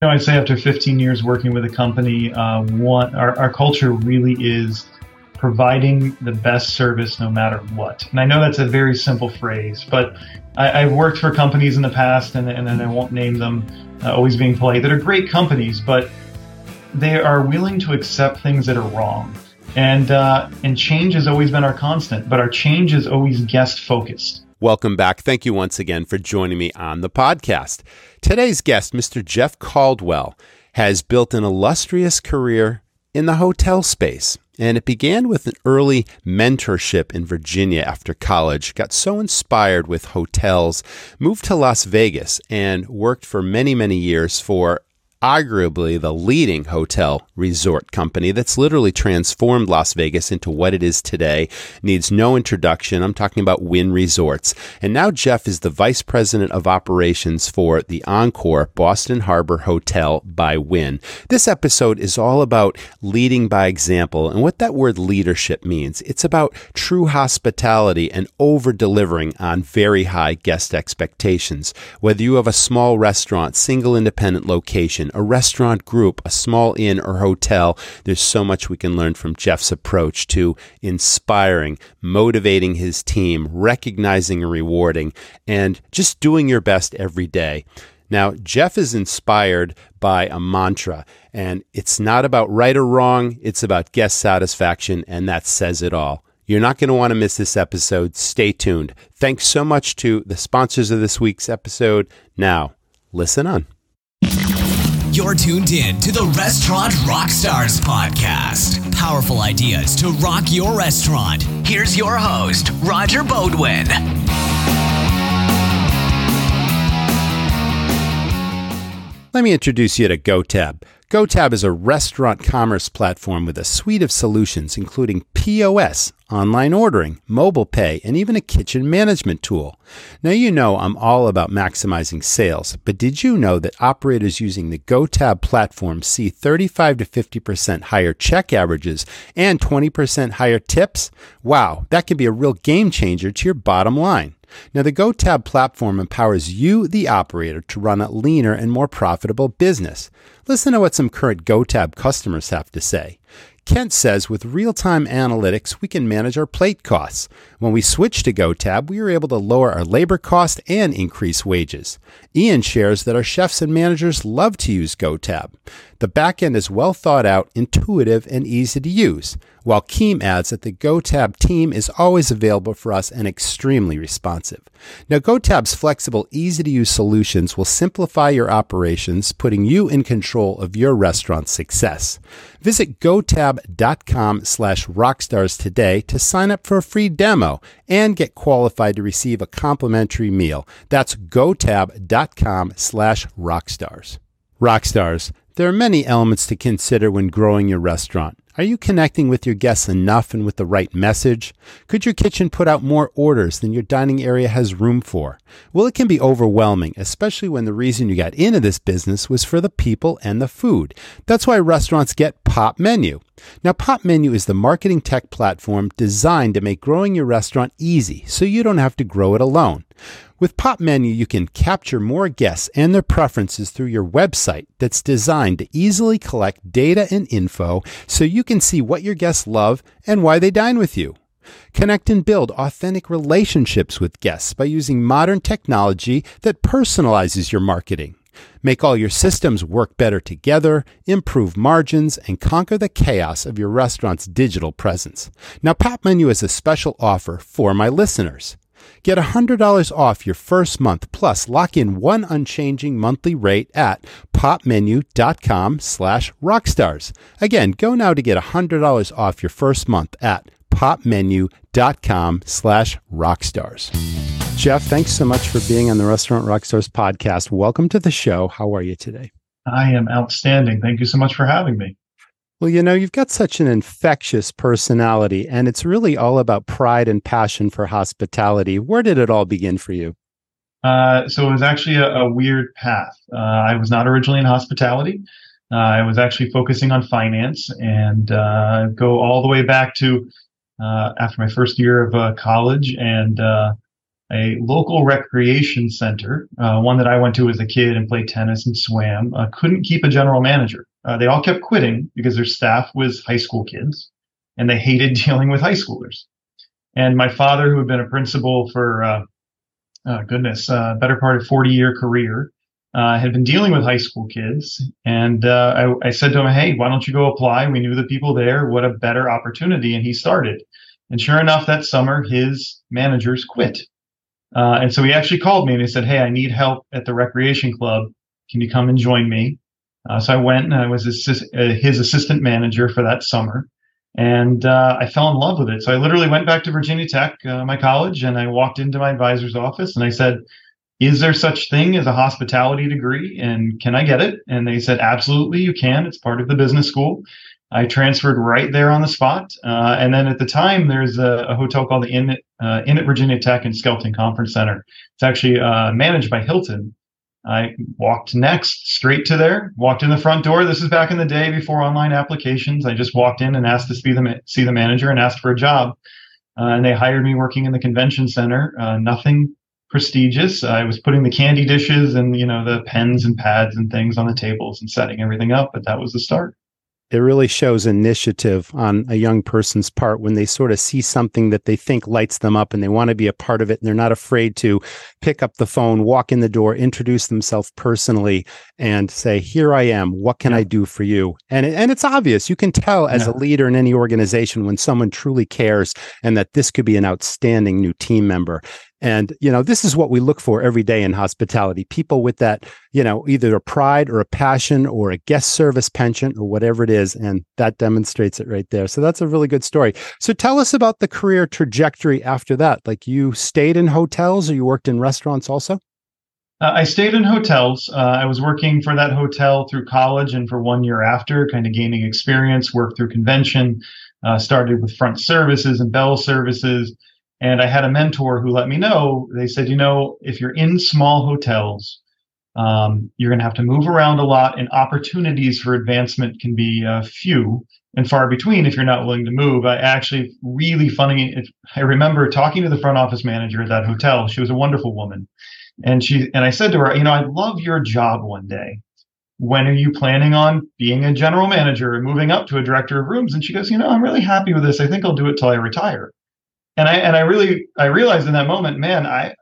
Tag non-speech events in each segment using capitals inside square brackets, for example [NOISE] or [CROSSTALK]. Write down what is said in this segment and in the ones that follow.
know, I'd say after 15 years working with a company, uh, one, our, our culture really is providing the best service no matter what. And I know that's a very simple phrase, but I, have worked for companies in the past, and, and, and I won't name them, uh, always being polite, that are great companies, but they are willing to accept things that are wrong. And, uh, and change has always been our constant, but our change is always guest focused. Welcome back. Thank you once again for joining me on the podcast. Today's guest, Mr. Jeff Caldwell, has built an illustrious career in the hotel space. And it began with an early mentorship in Virginia after college. Got so inspired with hotels, moved to Las Vegas, and worked for many, many years for arguably the leading hotel resort company that's literally transformed Las Vegas into what it is today. Needs no introduction. I'm talking about Wynn Resorts. And now Jeff is the vice president of operations for the Encore Boston Harbor Hotel by Wynn. This episode is all about leading by example and what that word leadership means. It's about true hospitality and over delivering on very high guest expectations. Whether you have a small restaurant, single independent location, a restaurant group, a small inn or hotel. There's so much we can learn from Jeff's approach to inspiring, motivating his team, recognizing and rewarding, and just doing your best every day. Now, Jeff is inspired by a mantra, and it's not about right or wrong, it's about guest satisfaction, and that says it all. You're not going to want to miss this episode. Stay tuned. Thanks so much to the sponsors of this week's episode. Now, listen on. You're tuned in to the Restaurant Rockstars podcast. Powerful ideas to rock your restaurant. Here's your host, Roger Beaudoin. Let me introduce you to GoTab. GoTab is a restaurant commerce platform with a suite of solutions, including POS, online ordering, mobile pay, and even a kitchen management tool. Now, you know I'm all about maximizing sales, but did you know that operators using the GoTab platform see 35 to 50% higher check averages and 20% higher tips? Wow, that can be a real game changer to your bottom line. Now, the GoTab platform empowers you, the operator, to run a leaner and more profitable business. Listen to what some current GoTab customers have to say. Kent says with real time analytics, we can manage our plate costs. When we switched to GoTab, we were able to lower our labor cost and increase wages. Ian shares that our chefs and managers love to use GoTab. The backend is well thought out, intuitive, and easy to use while Keem adds that the GoTab team is always available for us and extremely responsive. Now, GoTab's flexible, easy to use solutions will simplify your operations, putting you in control of your restaurant's success. Visit gotab.com slash rockstars today to sign up for a free demo and get qualified to receive a complimentary meal. That's gotab.com slash rockstars. Rockstars, there are many elements to consider when growing your restaurant. Are you connecting with your guests enough and with the right message? Could your kitchen put out more orders than your dining area has room for? Well, it can be overwhelming, especially when the reason you got into this business was for the people and the food. That's why restaurants get Popmenu. Now, Popmenu is the marketing tech platform designed to make growing your restaurant easy so you don't have to grow it alone. With Popmenu, you can capture more guests and their preferences through your website that's designed to easily collect data and info so you can see what your guests love and why they dine with you. Connect and build authentic relationships with guests by using modern technology that personalizes your marketing. Make all your systems work better together, improve margins, and conquer the chaos of your restaurant's digital presence. Now, Popmenu has a special offer for my listeners. Get $100 off your first month plus lock in one unchanging monthly rate at popmenu.com slash rockstars. Again, go now to get $100 off your first month at popmenu.com slash rockstars. Jeff, thanks so much for being on the Restaurant Rockstars podcast. Welcome to the show. How are you today? I am outstanding. Thank you so much for having me. Well, you know, you've got such an infectious personality, and it's really all about pride and passion for hospitality. Where did it all begin for you? Uh, so it was actually a, a weird path. Uh, I was not originally in hospitality. Uh, I was actually focusing on finance and uh, go all the way back to uh, after my first year of uh, college and a local recreation center, one that I went to as a kid and played tennis and swam, couldn't keep a general manager. Uh, they all kept quitting because their staff was high school kids and they hated [LAUGHS] dealing with high schoolers. And my father, who had been a principal for, uh, uh, goodness, uh, better part of 40 year career, had been dealing with high school kids. And I, I said to him, Hey, why don't you go apply? We knew the people there. What a better opportunity. And he started. And sure enough, that summer, his managers quit. Uh, and so he actually called me and he said, Hey, I need help at the recreation club. Can you come and join me? Uh, so I went and I was assist- uh, his assistant manager for that summer. And uh, I fell in love with it. So I literally went back to Virginia Tech, uh, my college, and I walked into my advisor's office and I said, Is there such thing as a hospitality degree? And can I get it? And they said, Absolutely, you can. It's part of the business school. I transferred right there on the spot. Uh, and then at the time, there's a, a hotel called the Inn, uh, Inn at Virginia Tech and Skelton Conference Center. It's actually managed by Hilton. I walked next straight to there, walked in the front door. This is back in the day before online applications. I just walked in and asked to see the, see the manager and asked for a job. Uh, and they hired me working in the convention center. Uh, nothing prestigious. I was putting the candy dishes and, you know, the pens and pads and things on the tables and setting everything up. But that was the start it really shows initiative on a young person's part when they sort of see something that they think lights them up and they want to be a part of it and they're not afraid to pick up the phone walk in the door introduce themselves personally and say here i am what can yeah. i do for you and and it's obvious you can tell as yeah. a leader in any organization when someone truly cares and that this could be an outstanding new team member and, you know, this is what we look for every day in hospitality people with that, you know, either a pride or a passion or a guest service penchant or whatever it is. And that demonstrates it right there. So that's a really good story. So tell us about the career trajectory after that. Like you stayed in hotels or you worked in restaurants also? Uh, I stayed in hotels. Uh, I was working for that hotel through college and for one year after, kind of gaining experience, worked through convention, uh, started with front services and bell services and I had a mentor who let me know, they said, you know, if you're in small hotels, um, you're going to have to move around a lot, and opportunities for advancement can be uh, few and far between if you're not willing to move. I actually really funny. I remember talking to the front office manager at that hotel. She was a wonderful woman, and she and I said to her, you know, I'd love your job one day. When are you planning on being a general manager and moving up to a director of rooms? And she goes, you know, I'm really happy with this. I think I'll do it till I retire and I and I really I realized in that moment, man, I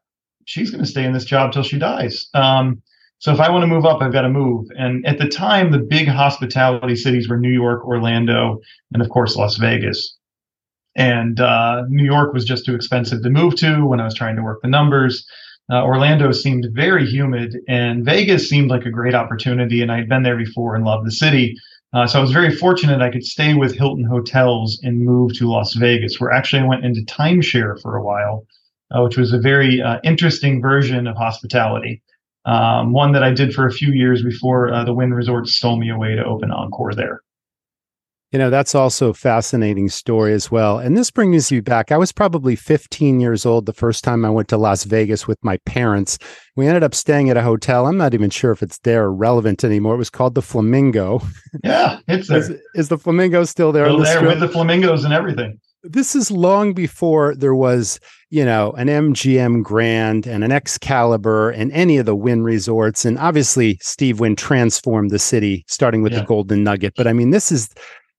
she's going to stay in this job till she dies. Um, so if I want to move up, I've got to move. And at the time, the big hospitality cities were New York, Orlando, and of course Las Vegas. And uh, New York was just too expensive to move to when I was trying to work the numbers. Uh, Orlando seemed very humid, and Vegas seemed like a great opportunity. And I'd been there before and loved the city. Uh, so I was very fortunate I could stay with Hilton Hotels and move to Las Vegas, where actually I went into timeshare for a while, uh, which was a very uh, interesting version of hospitality. Um, one that I did for a few years before uh, the Wynn Resort stole me away to open Encore there. You know, that's also a fascinating story as well. And this brings you back. I was probably 15 years old the first time I went to Las Vegas with my parents. We ended up staying at a hotel. I'm not even sure if it's there or relevant anymore. It was called the Flamingo. Yeah, it's there. is, is the Flamingo still there? Still the there strip? with the flamingos and everything. This is long before there was, you know, an MGM Grand and an Excalibur and any of the Wynn resorts. And obviously, Steve Wynn transformed the city, starting with yeah. the Golden Nugget. But I mean, this is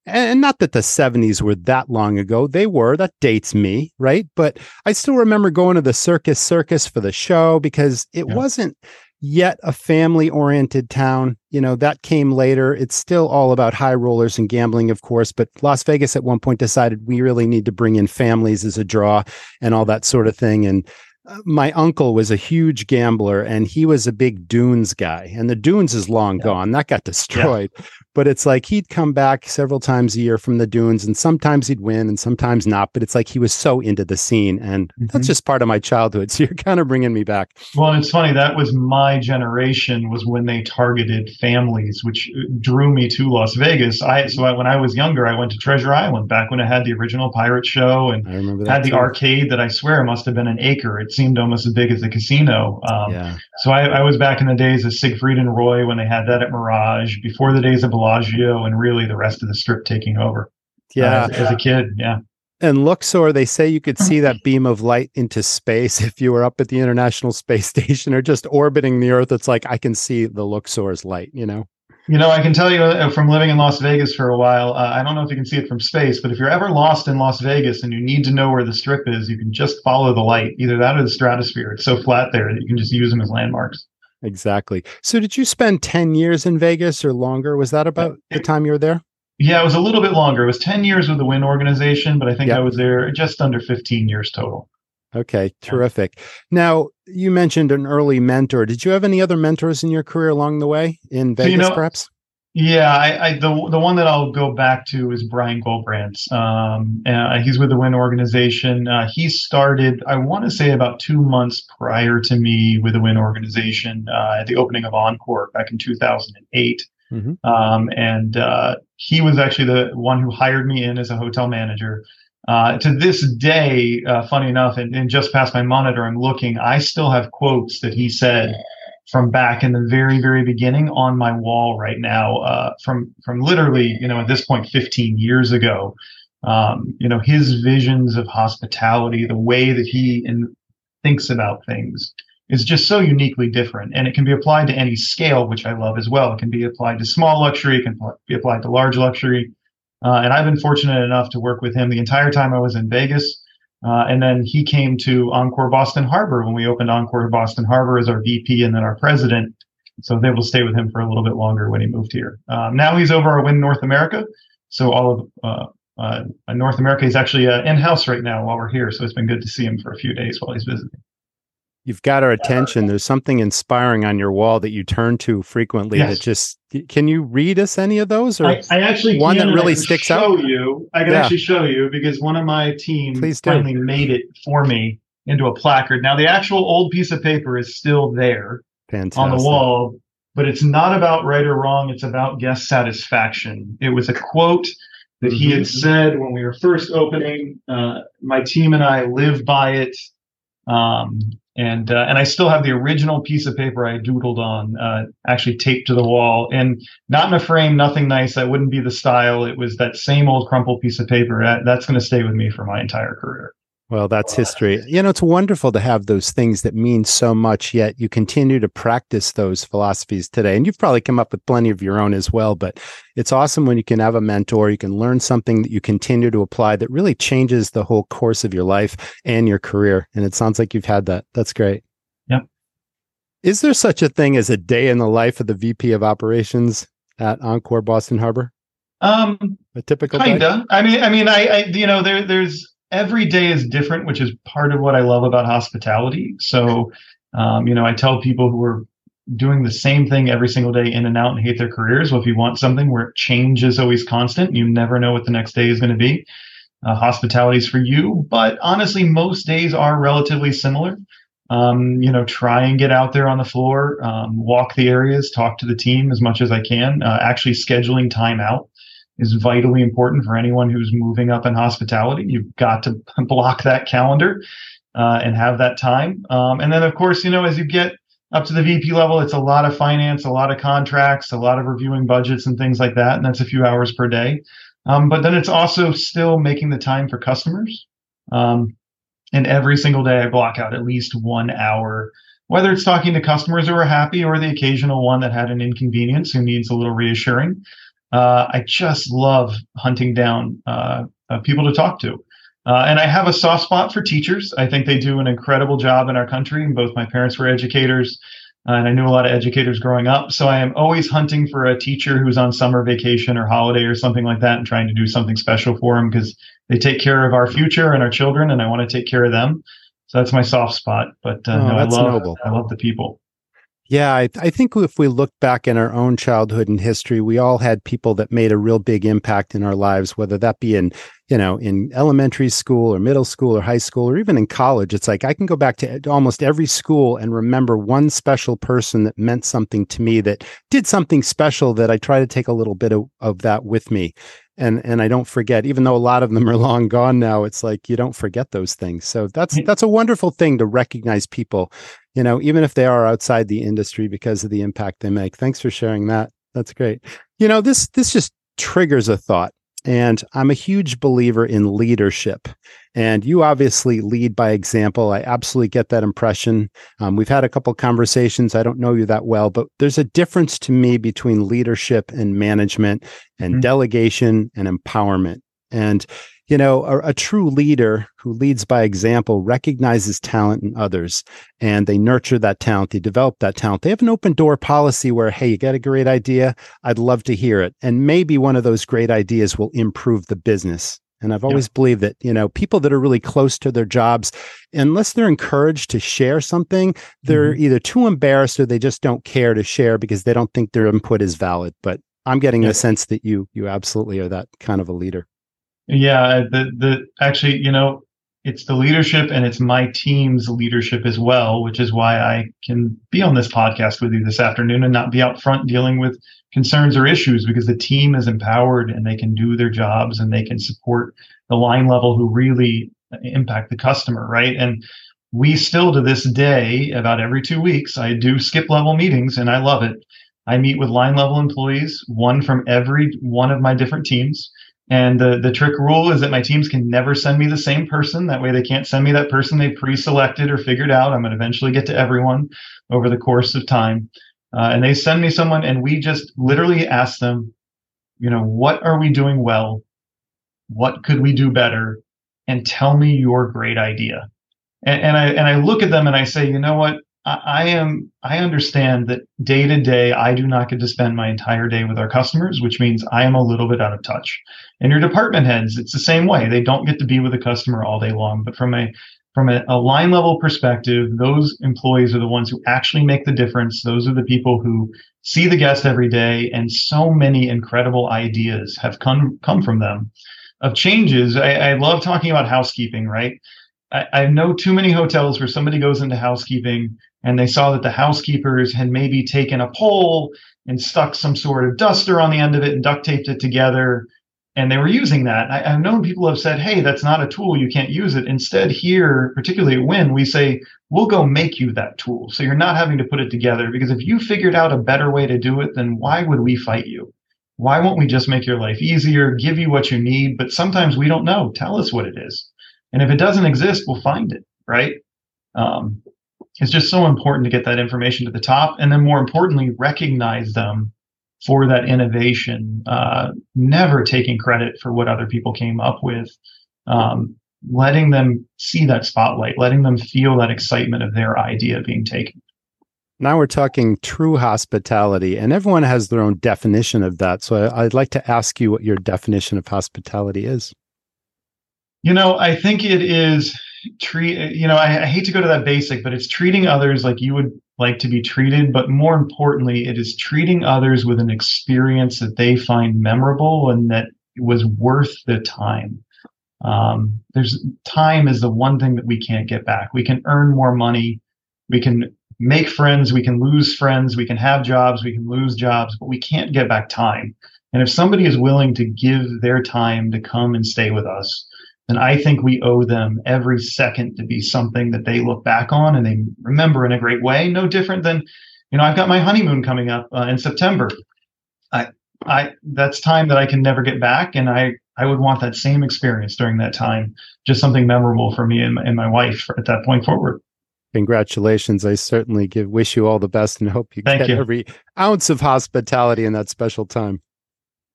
and not that the 70s were that long ago. They were. That dates me right? But i still remember going to the circus circus for the show because it yeah. wasn't yet a family oriented town. You know that came later. It's still all about high rollers and gambling of course but las vegas at one point decided we really need to bring in families as a draw and all that sort of thing. And uh, my uncle was a huge gambler and he was a big dunes guy. And the dunes is long yeah. gone. That got destroyed. yeah but it's like he'd come back several times a year from the dunes and sometimes he'd win and sometimes not but it's like he was so into the scene and mm-hmm. that's just part of my childhood [LAUGHS] so you're kind of bringing me back well it's funny that was my generation was when they targeted families which uh, drew me to las vegas i so I, when i was younger i went to treasure island back when it had the original pirate show and had the too. arcade that i swear must have been an acre it seemed almost as big as a casino um, yeah. so I, I, was back in the days of siegfried and roy when they had that at mirage before the days of Bellagio and really the rest of the strip taking over. Yeah, uh, as, as, a kid, yeah. And Luxor, they say you could see that beam of light into space [LAUGHS] if you were up at the International Space [LAUGHS] Station or just orbiting the Earth. It's like I can see the Luxor's light, you know? You know, I can tell you uh, from living in Las Vegas for a while, uh, I don't know if you can see it from space, but if you're ever lost in Las Vegas and you need to know where the strip is, you can just follow the light, either that or the stratosphere. It's so flat there that you can just use them as landmarks. Exactly. So, did you spend 10 years in Vegas or longer? Was that uh, about the time you were there? Yeah, it was a little bit longer. It was 10 years with the Wynn organization, but I think yep. I was there just under 15 years total. Okay, terrific. Now, you mentioned an early mentor. Did you have any other mentors in your career along the way in Vegas, so, you know, perhaps? Yeah, I, I, the the one that I'll go back to is Brian Gullbrants. Um, uh, he's with the Wynn organization. Uh, he started, I want to say, about two months prior to me with the Wynn organization uh, at the opening of Encore back in 2008. Mm-hmm. Um, and uh, he was actually the one who hired me in as a hotel manager. Uh, to this day, uh, funny enough, and, and, just past my monitor, I'm looking. I still have quotes that he said from back in the very, very beginning on my wall right now, uh, from from literally, you know, at this point, 15 years ago. Um, you know, his visions of hospitality, the way that he in, thinks about things, is just so uniquely different, and it can be applied to any scale, which I love as well. It can be applied to small luxury, it can be applied to large luxury. Uh, and I've been fortunate enough to work with him the entire time I was in Vegas. Uh, and then he came to Encore Boston Harbor when we opened Encore Boston Harbor as our VP and then our president. So able to stay with him for a little bit longer when he moved here. Um, now he's over our Wynn North America. So all of uh, uh North America, is actually uh, in house right now while we're here. So it's been good to see him for a few days while he's visiting. You've got our attention. There's something inspiring on your wall that you turn to frequently. Yes. That just can you read us any of those? Or I, I actually one that really sticks show out. You, I can yeah. actually show you because one of my team Please finally do. made it for me into a placard. Now the actual old piece of paper is still there Fantastic. on the wall, but it's not about right or wrong. It's about guest satisfaction. It was a quote that mm-hmm. he had mm-hmm. said when we were first opening. Uh, my team and I live by it. Um, and uh, and I still have the original piece of paper I doodled on, uh, actually taped to the wall, and not in a frame, nothing nice. That wouldn't be the style. It was that same old crumpled piece of paper. That, that's going to stay with me for my entire career. Well, that's history. You know, it's wonderful to have those things that mean so much, yet you continue to practice those philosophies today. And you've probably come up with plenty of your own as well. But it's awesome when you can have a mentor, you can learn something that you continue to apply that really changes the whole course of your life and your career. And it sounds like you've had that. That's great. Yep. Is there such a thing as a day in the life of the VP of operations at Encore Boston Harbor? Um, a typical kinda. Day? I mean, I mean, I, I you know, there, there's every day is different, which is part of what I love about hospitality. So, um, you know, I tell people who are doing the same thing every single day in and out and hate their careers. Well, if you want something where change is always constant, you never know what the next day is going to be. Uh, hospitality is for you, but honestly, most days are relatively similar. Um, you know, try and get out there on the floor, um, walk the areas, talk to the team as much as I can. Uh, actually, scheduling time out is vitally important for anyone who's moving up in hospitality. You've got to [LAUGHS] block that calendar uh, and have that time. Um, and then, of course, you know, as you get up to the VP level, it's a lot of finance, a lot of contracts, a lot of reviewing budgets and things like that. And that's a few hours per day. Um, but then it's also still making the time for customers. Um, and every single day, I block out at least one hour, whether it's talking to customers who are happy or the occasional one that had an inconvenience who needs a little reassuring uh, I just love hunting down uh, uh, people to talk to. Uh, and I have a soft spot for teachers. I think they do an incredible job in our country. Both my parents were educators, uh, and I knew a lot of educators growing up. So I am always hunting for a teacher who's on summer vacation or holiday or something like that and trying to do something special for them because they take care of our future and our children, and I want to take care of them. So that's my soft spot. But uh, oh, no, I love noble. I love the people. Yeah, I, I, think if we look back in our own childhood and history, we all had people that made a real big impact in our lives, whether that be in, you know, in elementary school or middle school or high school or even in college. It's like I can go back to almost every school and remember one special person that meant something to me that did something special that I try to take a little bit of, of that with me and and I don't forget, even though a lot of them are [LAUGHS] long gone now, it's like you don't forget those things. So that's that's a wonderful thing to recognize people, you know, even if they are outside the industry because of the impact they make. Thanks for sharing that. That's great. You know, this this just triggers a thought. And I'm a huge believer in leadership. And you obviously lead by example. I absolutely get that impression. Um, we've had a couple conversations. I don't know you that well, but there's a difference to me between leadership and management and mm-hmm. delegation and empowerment. And you know, a, a, true leader who leads by example recognizes talent in others and they nurture that talent. They develop that talent. They have an open door policy where, hey, you got a great idea. I'd love to hear it. And maybe one of those great ideas will improve the business. And I've always yeah. believed that, you know, people that are really close to their jobs, unless they're encouraged to share something, they're mm-hmm. either too embarrassed or they just don't care to share because they don't think their input is valid. But I'm getting yeah. the sense that you you absolutely are that kind of a leader. Yeah, uh, the the actually, you know, it's the leadership and it's my team's leadership as well, which is why I can be on this podcast with you this afternoon and not be out front dealing with concerns or issues because the team is empowered and they can do their jobs and they can support the line level who really uh, impact the customer, right? And we still to this day, about every two weeks, I do skip level meetings and I love it. I meet with line level employees, one from every one of my different teams and the, the trick rule is that my teams can never send me the same person. That way they can't send me that person they pre-selected or figured out. I'm going to eventually get to everyone over the course of time. Uh, and they send me someone and we just literally ask them, you know, what are we doing well? What could we do better? And tell me your great idea. And, and I, and I look at them and I say, you know what? I am I understand that day to day I do not get to spend my entire day with our customers, which means I am a little bit out of touch. And your department heads, it's the same way. They don't get to be with the customer all day long. But from a from a, a line level perspective, those employees are the ones who actually make the difference. Those are the people who see the guest every day, and so many incredible ideas have come come from them of changes. I, I love talking about housekeeping, right? I, I know too many hotels where somebody goes into housekeeping and they saw that the housekeepers had maybe taken a pole and stuck some sort of duster on the end of it and duct taped it together. And they were using that. I, have known people have said, hey, that's not a tool. You can't use it. Instead, here, particularly Wynn, we say, we'll go make you that tool. So you're not having to put it together because if you figured out a better way to do it, then why would we fight you? Why won't we just make your life easier, give you what you need? But sometimes we don't know. Tell us what it is. And if it doesn't exist, we'll find it, right? Um, it's just so important to get that information to the top. And then more importantly, recognize them for that innovation, uh, never taking credit for what other people came up with, um, letting them see that spotlight, letting them feel that excitement of their idea being taken. Now we're talking true hospitality, and everyone has their own definition of that. So I'd like to ask you what your definition of hospitality is. You know, I think it is treat. You know, I, I hate to go to that basic, but it's treating others like you would like to be treated. But more importantly, it is treating others with an experience that they find memorable and that was worth the time. Um, there's time is the one thing that we can't get back. We can earn more money, we can make friends, we can lose friends, we can have jobs, we can lose jobs, but we can't get back time. And if somebody is willing to give their time to come and stay with us, and I think we owe them every second to be something that they look back on and they remember in a great way. No different than, you know, I've got my honeymoon coming up uh, in September. I, I, that's time that I can never get back, and I, I would want that same experience during that time, just something memorable for me and my, and my wife at that point forward. Congratulations! I certainly give wish you all the best and hope you Thank get you. every ounce of hospitality in that special time.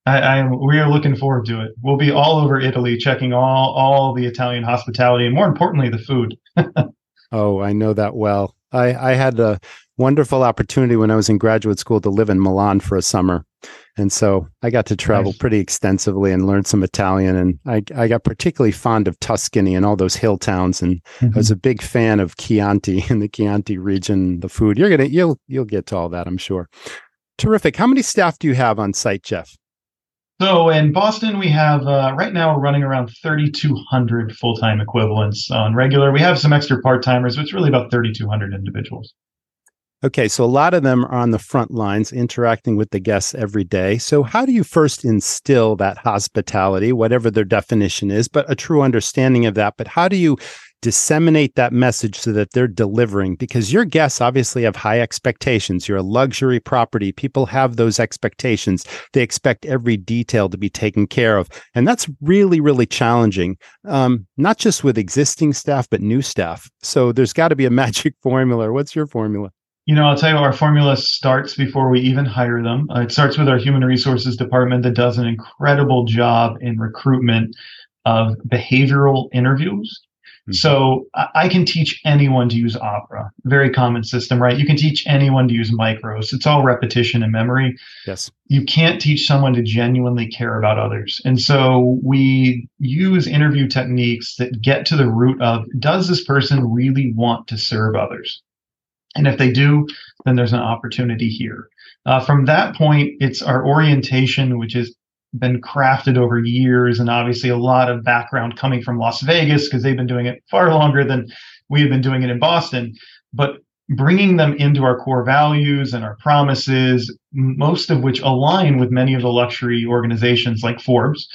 I, I, we are looking forward to it. We'll be all over Italy, checking all all the Italian hospitality, and more importantly, the food. [LAUGHS] oh, I know that well. I, I had a wonderful opportunity when I was in graduate school to live in Milan for a summer, and so I got to travel nice. pretty extensively and learn some Italian. And I, I got particularly fond of Tuscany and all those hill towns, and mm-hmm. I was mm-hmm. a big fan of Chianti [LAUGHS] in the Chianti region. The food you're gonna you'll you'll get to all that, I'm sure. Terrific. How many staff do you have on site, Jeff? So in Boston, we have uh, right now we're running around 3,200 full time equivalents on regular. We have some extra part timers, but it's really about 3,200 individuals. Okay, so a lot of them are on the front lines interacting with the guests every day. So, how do you first instill that hospitality, whatever their definition is, but a true understanding of that? But how do you disseminate that message so that they're delivering because your guests obviously have high expectations. You're a luxury property. People have those expectations. They expect every detail to be taken care of. And that's really, really challenging, um, not just with existing staff, but new staff. So there's got to be a [LAUGHS] magic formula. What's your formula? You know, I'll tell you, our formula starts before we even hire them. Uh, it starts with our human resources department that does an incredible job in recruitment of behavioral interviews. Mm-hmm. So I can teach anyone to use Opera, very common system, right? You can teach anyone to use Micros. It's all repetition and memory. Yes. You can't teach someone to genuinely care about others. And so we use interview techniques that get to the root of does this person really want to serve others? And if they do, then there's an opportunity here. Uh, from that point, it's our orientation, which has been crafted over years, and obviously a lot of background coming from Las Vegas because they've been doing it far longer than we have been doing it in Boston. But bringing them into our core values and our promises, most of which align with many of the luxury organizations like Forbes,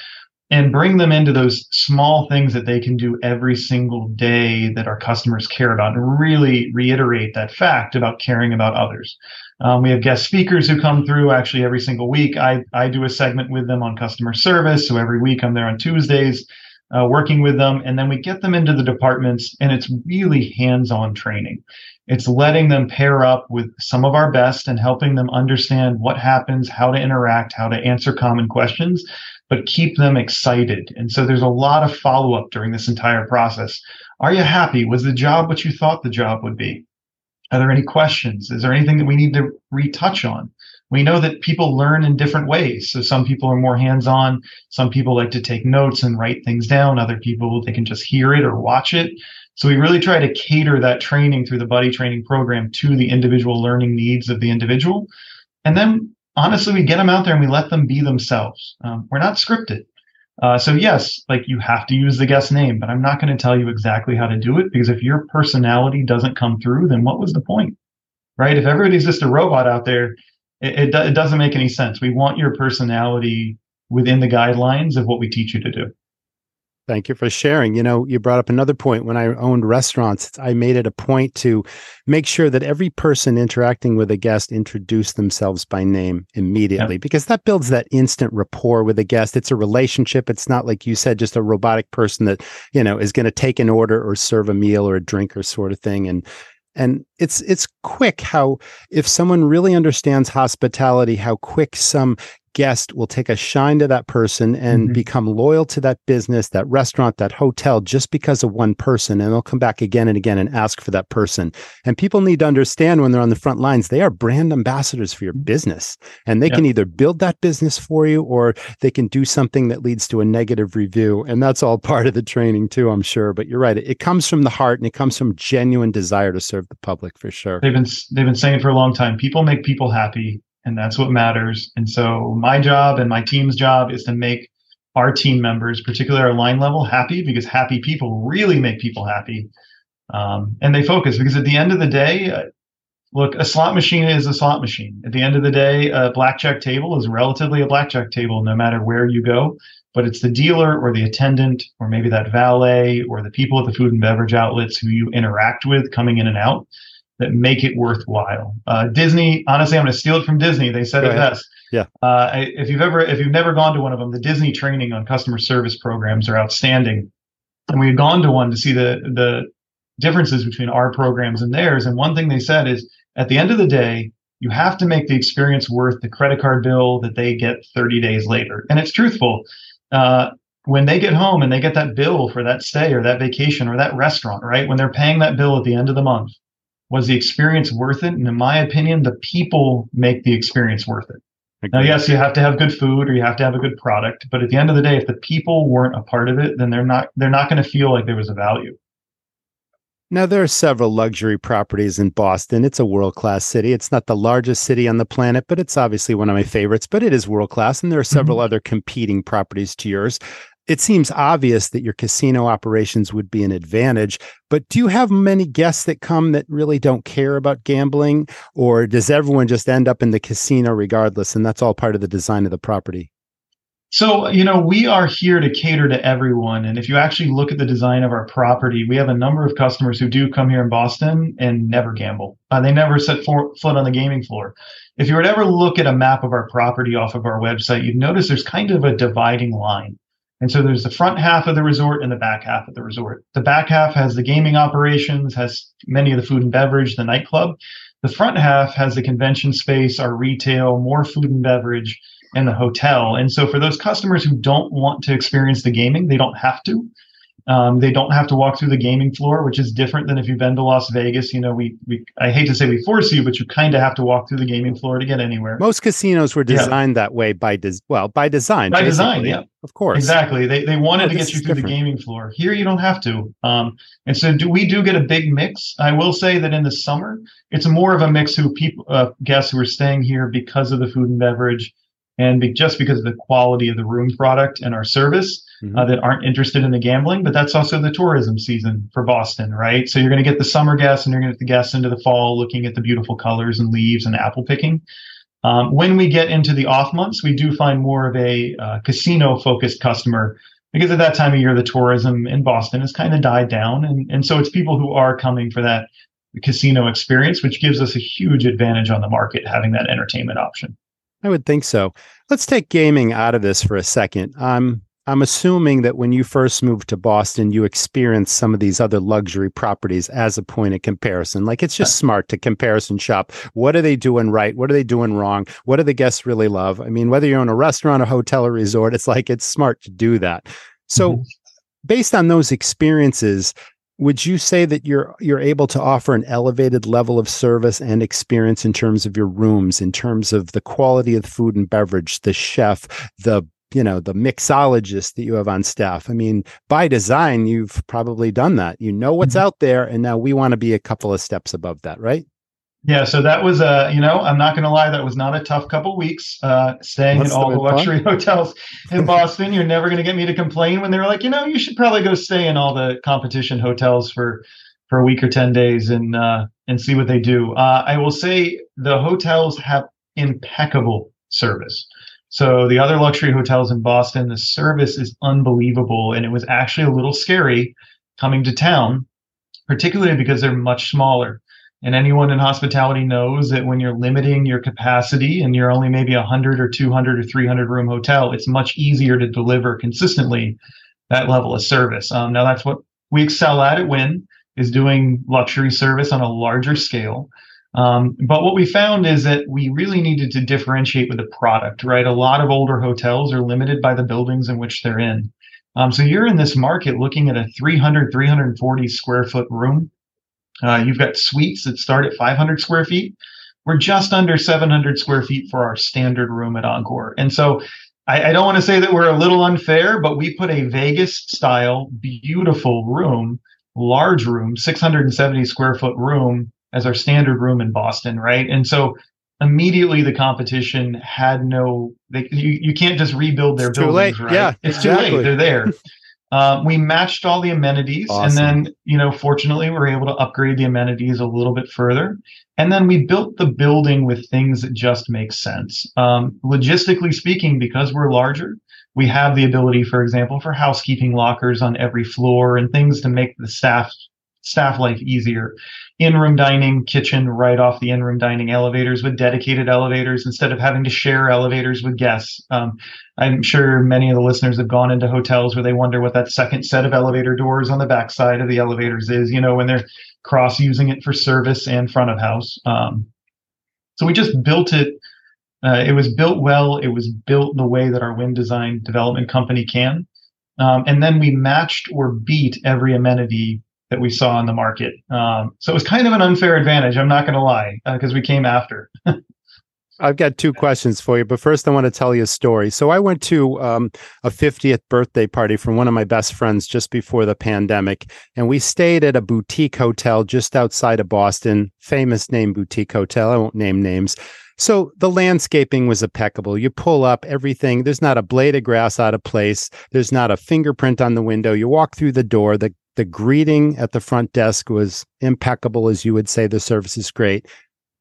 and bring them into those small things that they can do every single day that our customers care about and really reiterate that fact about caring about others. Um, we have guest speakers who come through actually every single week. I, I do a segment with them on customer service. So every week I'm there on Tuesdays uh, working with them. And then we get them into the departments and it's really hands on training. It's letting them pair up with some of our best and helping them understand what happens, how to interact, how to answer common questions but keep them excited. And so there's a lot of follow up during this entire process. Are you happy? Was the job what you thought the job would be? Are there any questions? Is there anything that we need to retouch on? We know that people learn in different ways. So some people are more hands on. Some people like to take notes and write things down. Other people, they can just hear it or watch it. So we really try to cater that training through the buddy training program to the individual learning needs of the individual. And then honestly, we get them out there and we let them be themselves. Um, we're not scripted. Uh, so yes, like you have to use the guest name, but I'm not going to tell you exactly how to do it because if your personality doesn't come through, then what was the point, right? If everybody's just a robot out there, it, it, it doesn't make any sense. We want your personality within the guidelines of what we teach you to do. Thank you for sharing. You know, you brought up another point. When I owned restaurants, I made it a point to make sure that every person interacting with a guest introduced themselves by name immediately yeah. because that builds that instant rapport with a guest. It's a relationship. It's not like you said, just a robotic person that, you know, is going to take an order or serve a meal or a drink or sort of thing. And and it's it's quick how if someone really understands hospitality how quick some guest will take a shine to that person and mm-hmm. become loyal to that business, that restaurant, that hotel just because of one person. And they'll come back again and again and ask for that person. And people need to understand when they're on the front lines, they are brand ambassadors for your mm-hmm. business. And they can either build that business for you or they can do something that leads to a negative review. And that's all [LAUGHS] part of the training too, I'm sure. But you're right. It, it comes from the heart and it comes from genuine desire to serve the public for sure. They've been they've been saying for a long time, people make people happy and that's what matters. And so my job and my team's job is to make our team members, particularly our line level, happy because happy people really make people happy. Um, and they focus because at the end of the day, uh, look, a slot machine is a slot machine. At the end of the day, a blackjack table is relatively a blackjack table no matter where you go. But it's the dealer or the attendant or maybe that valet or the people at the food and beverage outlets who you interact with coming in and out that make it worthwhile. Uh, Disney, honestly, I'm going to steal it from Disney. They said Go it ahead. best. Yeah. Uh, if you've ever, if you've never gone to one of them, the Disney training on customer service programs are outstanding. And we had gone to one to see the the differences between our programs and theirs. And one thing they said is, at the end of the day, you have to make the experience worth the credit card bill that they get 30 days later. And it's truthful. Uh, when they get home and they get that bill for that stay or that vacation or that restaurant, right? When they're paying that bill at the end of the month, was the experience worth it? And in my opinion, the people make the experience worth it. Now, yes, you have to have good food or you have to have a good product, but at the end of the day, if the people weren't a part of it, then they're not they're not going to feel like there was a value. Now, there are several luxury properties in Boston. It's a world class city. It's not the largest city on the planet, but it's obviously one of my favorites, but it is world class. And there are several mm-hmm. other competing properties to yours it seems obvious that your casino operations would be an advantage, but do you have many guests that come that really don't care about gambling, or does everyone just end up in the casino regardless, and that's all part of the design of the property? So, you know, we are here to cater to everyone. And if you actually look at the design of our property, we have a number of customers who do come here in Boston and never gamble. Uh, they never set for, foot on the gaming floor. If you were to ever look at a map of our property off of our website, you'd notice there's kind of a dividing line. And so there's the front half of the resort and the back half of the resort. The back half has the gaming operations, has many of the food and beverage, the nightclub. The front half has the convention space, our retail, more food and beverage, and the hotel. And so for those customers who don't want to experience the gaming, they don't have to. Um, they don't have to walk through the gaming floor, which is different than if you've been to Las Vegas. You know, we, we I hate to say we force you, but you kind of have to walk through the gaming floor to get anywhere. Most casinos were designed yeah. that way by des- well by design. By design, yeah, of course, exactly. They they wanted oh, to get you through different. the gaming floor. Here, you don't have to. Um, and so do we do get a big mix? I will say that in the summer, it's more of a mix who people uh, guests who are staying here because of the food and beverage and be, just because of the quality of the room product and our service mm-hmm. uh, that aren't interested in the gambling. But that's also the tourism season for Boston, right? So you're going to get the summer guests and you're going to get the guests into the fall looking at the beautiful colors and leaves and apple picking. Um, when we get into the off months, we do find more of a uh, casino focused customer because at that time of year, the tourism in Boston has kind of died down. And, and so it's people who are coming for that casino experience, which gives us a huge advantage on the market having that entertainment option. I would think so. Let's take gaming out of this for a second. Um, I'm assuming that when you first moved to Boston, you experienced some of these other luxury properties as a point of comparison. Like it's just smart to comparison shop. What are they doing right? What are they doing wrong? What do the guests really love? I mean, whether you're in a restaurant, a hotel, or resort, it's like it's smart to do that. So, mm-hmm. based on those experiences, would you say that you're you're able to offer an elevated level of service and experience in terms of your rooms in terms of the quality of the food and beverage the chef the you know the mixologist that you have on staff? I mean by design you've probably done that. You know what's mm-hmm. out there and now we want to be a couple of steps above that right yeah, so that was a, you know, I'm not going to lie, that was not a tough couple weeks. Uh, staying Must in all the luxury fun. [LAUGHS] hotels in Boston, you're never going to get me to complain when they were like, you know, you should probably go stay in all the competition hotels for for a week or ten days and uh, and see what they do. Uh, I will say the hotels have impeccable service. So the other luxury hotels in Boston, the service is unbelievable, and it was actually a little scary coming to town, particularly because they're much smaller. And anyone in hospitality knows that when you're limiting your capacity and you're only maybe a 100 or 200 or 300 room hotel, it's much easier to deliver consistently that level of service. Um, now, that's what we excel at at Wynn is doing luxury service on a larger scale. Um, but what we found is that we really needed to differentiate with the product, right? A lot of older hotels are limited by the buildings in which they're in. Um, so you're in this market looking at a 300, 340 square foot room uh, you've got suites that start at 500 square feet. We're just under 700 square feet for our standard room at Encore. And so I, I don't want to say that we're a little unfair, but we put a Vegas style, beautiful room, large room, 670 square foot room as our standard room in Boston, right? And so immediately the competition had no they, you, you can't just rebuild their it's buildings right yeah it's exactly. too late they're there [LAUGHS] Uh, we matched all the amenities, awesome. and then you know, fortunately, we are able to upgrade the amenities a little bit further. And then we built the building with things that just make sense. Um, logistically speaking, because we're larger, we have the ability, for example, for housekeeping lockers on every floor and things to make the staff staff life easier. In-room dining, kitchen right off the in-room dining elevators with dedicated elevators instead of having to share elevators with guests. Um, I'm sure many of the listeners have gone into hotels where they wonder what that second set of elevator doors on the back side of the elevators is, you know, when they're cross using it for service and front of house. Um, so we just built it. Uh, it was built well. It was built the way that our Wynn design development company can. Um, and then we matched or beat every amenity that we saw in the market. Um, so it was kind of an unfair advantage. I'm not going to lie because uh, we came after. [LAUGHS] I've got two questions for you, but first I want to tell you a story. So I went to um, a 50th birthday party from one of my best friends just before the pandemic, and we stayed at a boutique hotel just outside of Boston, famous name boutique hotel. I won't name names. So the landscaping was impeccable. You pull up everything. There's not a blade of grass out of place. There's not a fingerprint on the window. You walk through the door. The the greeting at the front desk was impeccable, as you would say. The service is great.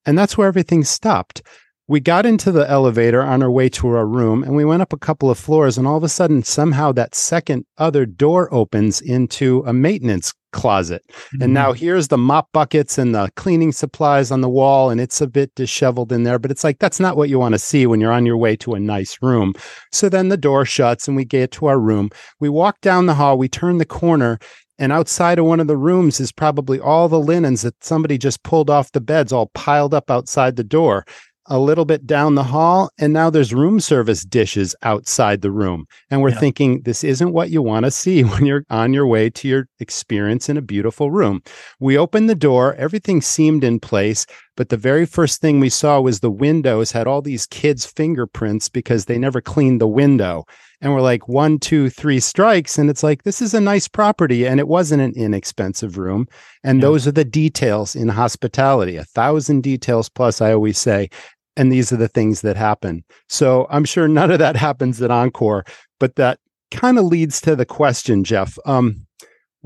And that's where everything stopped. we got into the elevator on our way to our room and we went up a couple of floors and all of a sudden somehow that second other door opens into a maintenance closet mm-hmm. and now here's the mop buckets and the cleaning supplies on the wall and it's a bit disheveled in there but it's like that's not what you want to see when you're on your way to a nice room so then the door shuts and we get to our room we walk down the hall we turn the corner and outside of one of the rooms is probably all the linens that somebody just pulled off the beds all piled up outside the door a little bit down the hall and now there's room service dishes outside the room. And we're yeah. thinking this isn't what you want to see [LAUGHS] when you're on your way to your experience in a beautiful room. We opened the door everything seemed in place but the very first thing we saw was the windows had all these kids fingerprints because they never cleaned the window and we're like one two three strikes and it's like this is a nice property and it wasn't an inexpensive room and yeah. those are the details in hospitality a thousand details plus i always say and these are the things that happen. So I'm sure none of that [LAUGHS] happens at Encore, but that kind of leads to the question, Jeff. Um,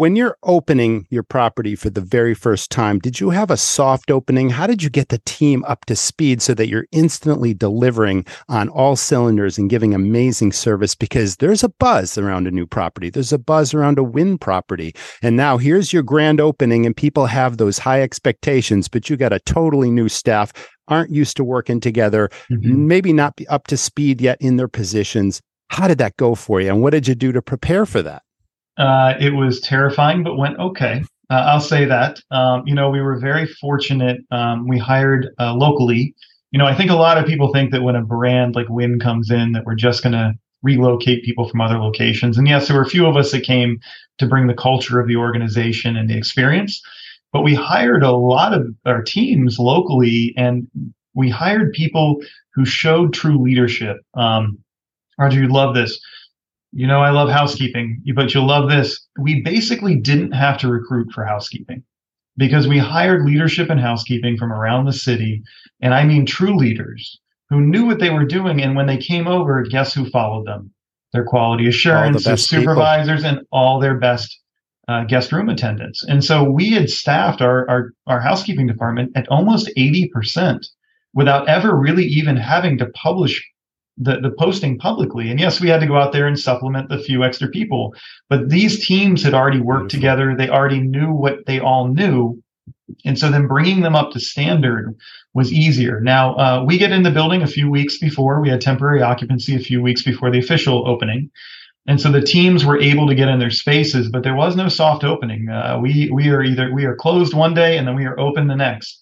when you're opening your property for the very first time, did you have a soft opening? How did you get the team up to speed so that you're instantly delivering on all cylinders and giving amazing service? Because there's a buzz around a new property, there's a buzz around a Wynn property. And now here's your grand opening, and people have those high expectations, but you got a totally new staff aren't used to working together, mm-hmm. maybe not up to speed yet in their positions. How did that go for you? And what did you do to prepare for that? Uh, it was terrifying, but went okay. Uh, I'll say that. Um, you know, we were very fortunate. Um, we hired uh, locally. You know, I think a lot of people think that when a brand like Wynn comes in, that we're just going to relocate people from other locations. And yes, there were a few of us that came to bring the culture of the organization and the experience. But we hired a lot of our teams locally, and we hired people who showed true leadership. Um, Roger, you love this. You know, I love housekeeping, but you'll love this. We basically didn't have to recruit for housekeeping because we hired leadership and housekeeping from around the city. And I mean true leaders who knew what they were doing. And when they came over, guess who followed them? Their quality assurance, the their supervisors, people. and all their best uh, guest room attendants. And so we had staffed our, our, our housekeeping department at almost 80% without ever really even having to publish the, the posting publicly. And yes, we had to go out there and supplement the few extra people, but these teams had already worked together. They already knew what they all knew. And so then bringing them up to standard was easier. Now, uh, we get in the building a few weeks before. We had temporary occupancy a few weeks before the official opening. And so the teams were able to get in their spaces, but there was no soft opening. Uh, we we are either we are closed one day and then we are open the next.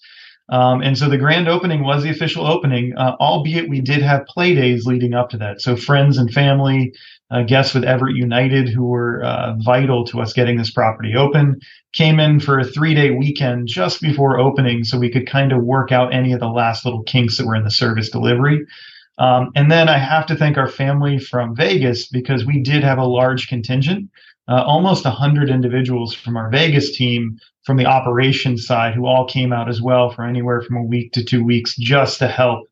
Um, and so the grand opening was the official opening, uh, albeit we did have play days leading up to that. So friends and family, uh, guests with Everett United, who were uh, vital to us getting this property open, came in for a three day weekend just before opening so we could kind of work out any of the last little kinks that were in the service delivery. Um, and then I have to thank our family from Vegas because we did have a large contingent, uh, almost 100 individuals from our Vegas team from the operations side who all came out as well for anywhere from a week to two weeks just to help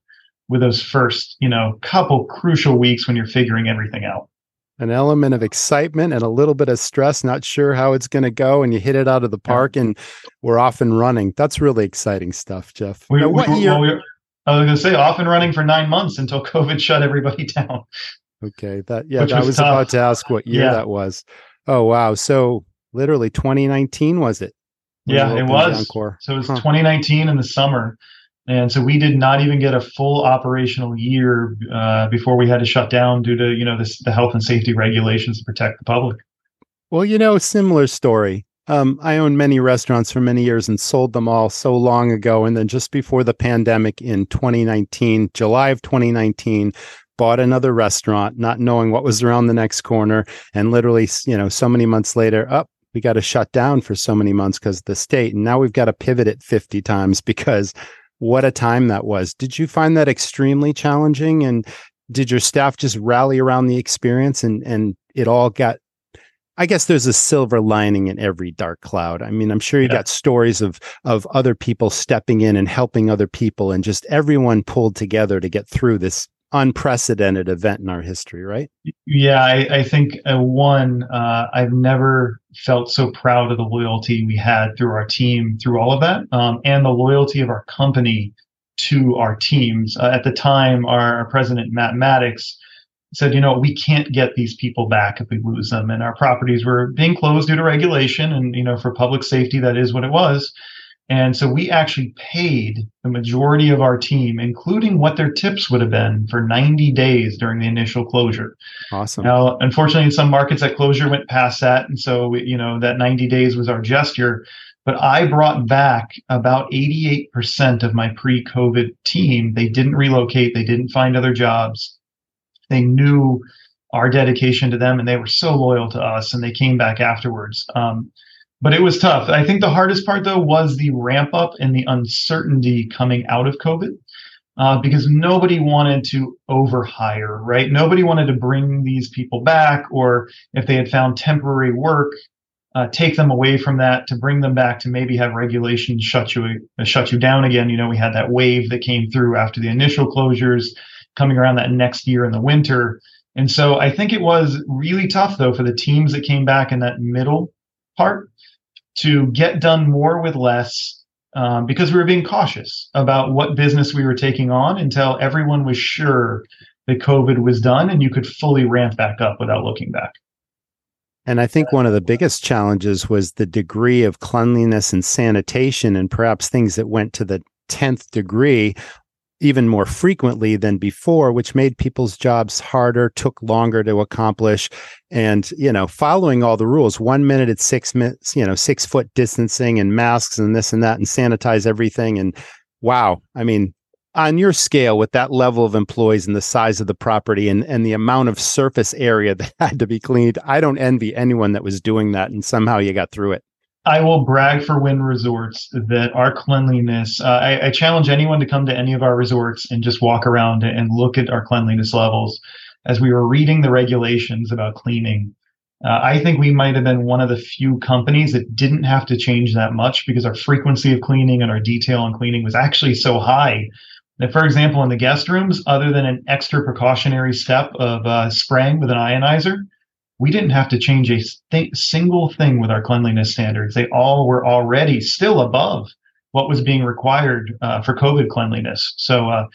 with those first, you know, couple crucial weeks when you're figuring everything out. An element of excitement and a little bit of stress, not sure how it's going to go, and you hit it out of the park, yeah. and we're off and running. That's really exciting stuff, Jeff. We, now, what we, year? Well, I was going to say off and running for nine months until [LAUGHS] COVID shut everybody down. Okay, that yeah, I was, was about to ask what year yeah. that was. Oh wow, so literally 2019 was it? Yeah, it was. So it was huh. 2019 in the summer, and so we did not even get a full operational year uh, before we had to shut down due to you know this, the health and safety regulations to protect the public. Well, you know, similar story. Um, I owned many restaurants for many years and sold them all so long ago. And then just before the pandemic in 2019, July of 2019, bought another restaurant, not knowing what was around the next corner. And literally, you know, so many months later, up, we got to shut down for so many months because the state. And now we've got to pivot it 50 times [LAUGHS] because what a time that was. Did you find that extremely challenging? And did your staff just rally around the experience and, and it all got I guess there's a silver lining in every dark cloud. I mean, I'm sure you yeah. got stories of of other people stepping in and helping other people, and just everyone pulled together to get through this unprecedented event in our history, right? Yeah, I, I think uh, one, uh, I've never felt so proud of the loyalty we had through our team through all of that, um, and the loyalty of our company to our teams. Uh, at the time, our, our president, Matt Maddox, said, you know, we can't get these people back if we lose them. And our properties were being closed due to regulation. And, you know, for public safety, that is what it was. And so we actually paid the majority of our team, including what their tips would have been for 90 days during the initial closure. Awesome. Now, unfortunately, in some markets, that closure went past that. And so, you know, that 90 days was our gesture. But I brought back about 88% of my pre COVID team. They didn't relocate, they didn't find other jobs. They knew our dedication to them and they were so loyal to us and they came back afterwards. Um, but it was tough. I think the hardest part though was the ramp up and the uncertainty coming out of COVID. Uh, because nobody wanted to overhire, right? Nobody wanted to bring these people back, or if they had found temporary work, uh, take them away from that to bring them back to maybe have regulations shut you uh, shut you down again. You know, we had that wave that came through after the initial closures, coming around that next year in the winter, and so I think it was really tough though for the teams that came back in that middle part to get done more with less um, because we were being cautious about what business we were taking on until everyone was sure that COVID was done and you could fully ramp back up without looking back. And I think one of the biggest challenges was the degree of cleanliness and sanitation, and perhaps things that went to the 10th degree even more frequently than before, which made people's jobs harder, took longer to accomplish. And, you know, following all the rules, one minute it's six minutes, you know, six foot distancing and masks and this and that and sanitize everything. And wow, I mean, on your scale with that level of employees and the size of the property and, and the amount of surface area [LAUGHS] that had to be cleaned, I don't envy anyone that was doing that. And somehow you got through it. I will brag for Wynn Resorts that our cleanliness. Uh, I, I, challenge anyone to come to any of our resorts and just walk around and look at our cleanliness levels. As we were reading the regulations about cleaning, uh, I think we might have been one of the few companies that didn't have to change that much because our frequency of cleaning and our detail on cleaning was actually so high that, for example, in the guest rooms, other than an extra precautionary step of uh, spraying with an ionizer, we didn't have to change a th- single thing with our cleanliness standards. They all were already still above what was being required uh, for COVID cleanliness. So, uh,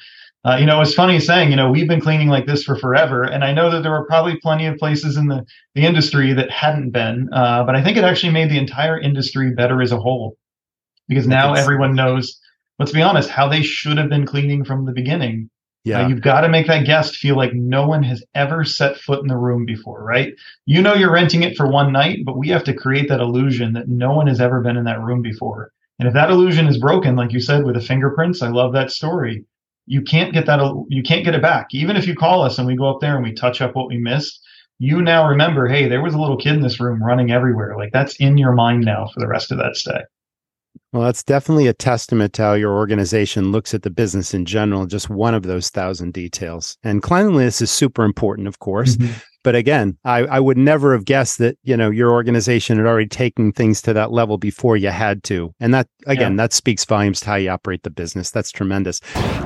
uh, you know, it's funny saying, you know, we've been cleaning like this for forever, and I know that there were probably plenty of places in the the industry that hadn't been, uh, but I think it actually made the entire industry better as a whole because now everyone knows. Let's be honest, how they should have been cleaning from the beginning yeah. You've got to make that guest feel like no one has ever set foot in the room before, right? You know you're renting it for one night, but we have to create that illusion that no one has ever been in that room before. And if that illusion is broken, like you said with the fingerprints, I love that story. You can't get that you can't get it back. Even if you call us and we go up there and we touch up what we missed, you now remember, hey, there was a little kid in this room running everywhere. Like that's in your mind now for the rest of that stay. Well, that's definitely a testament to how your organization looks at the business in general, just one of those thousand details. And cleanliness is super important, of course. Mm-hmm. But again, I, I would never have guessed that, you know, your organization had already taken things to that level before you had to. And that, again, yeah. that speaks volumes to how you operate the business. That's tremendous.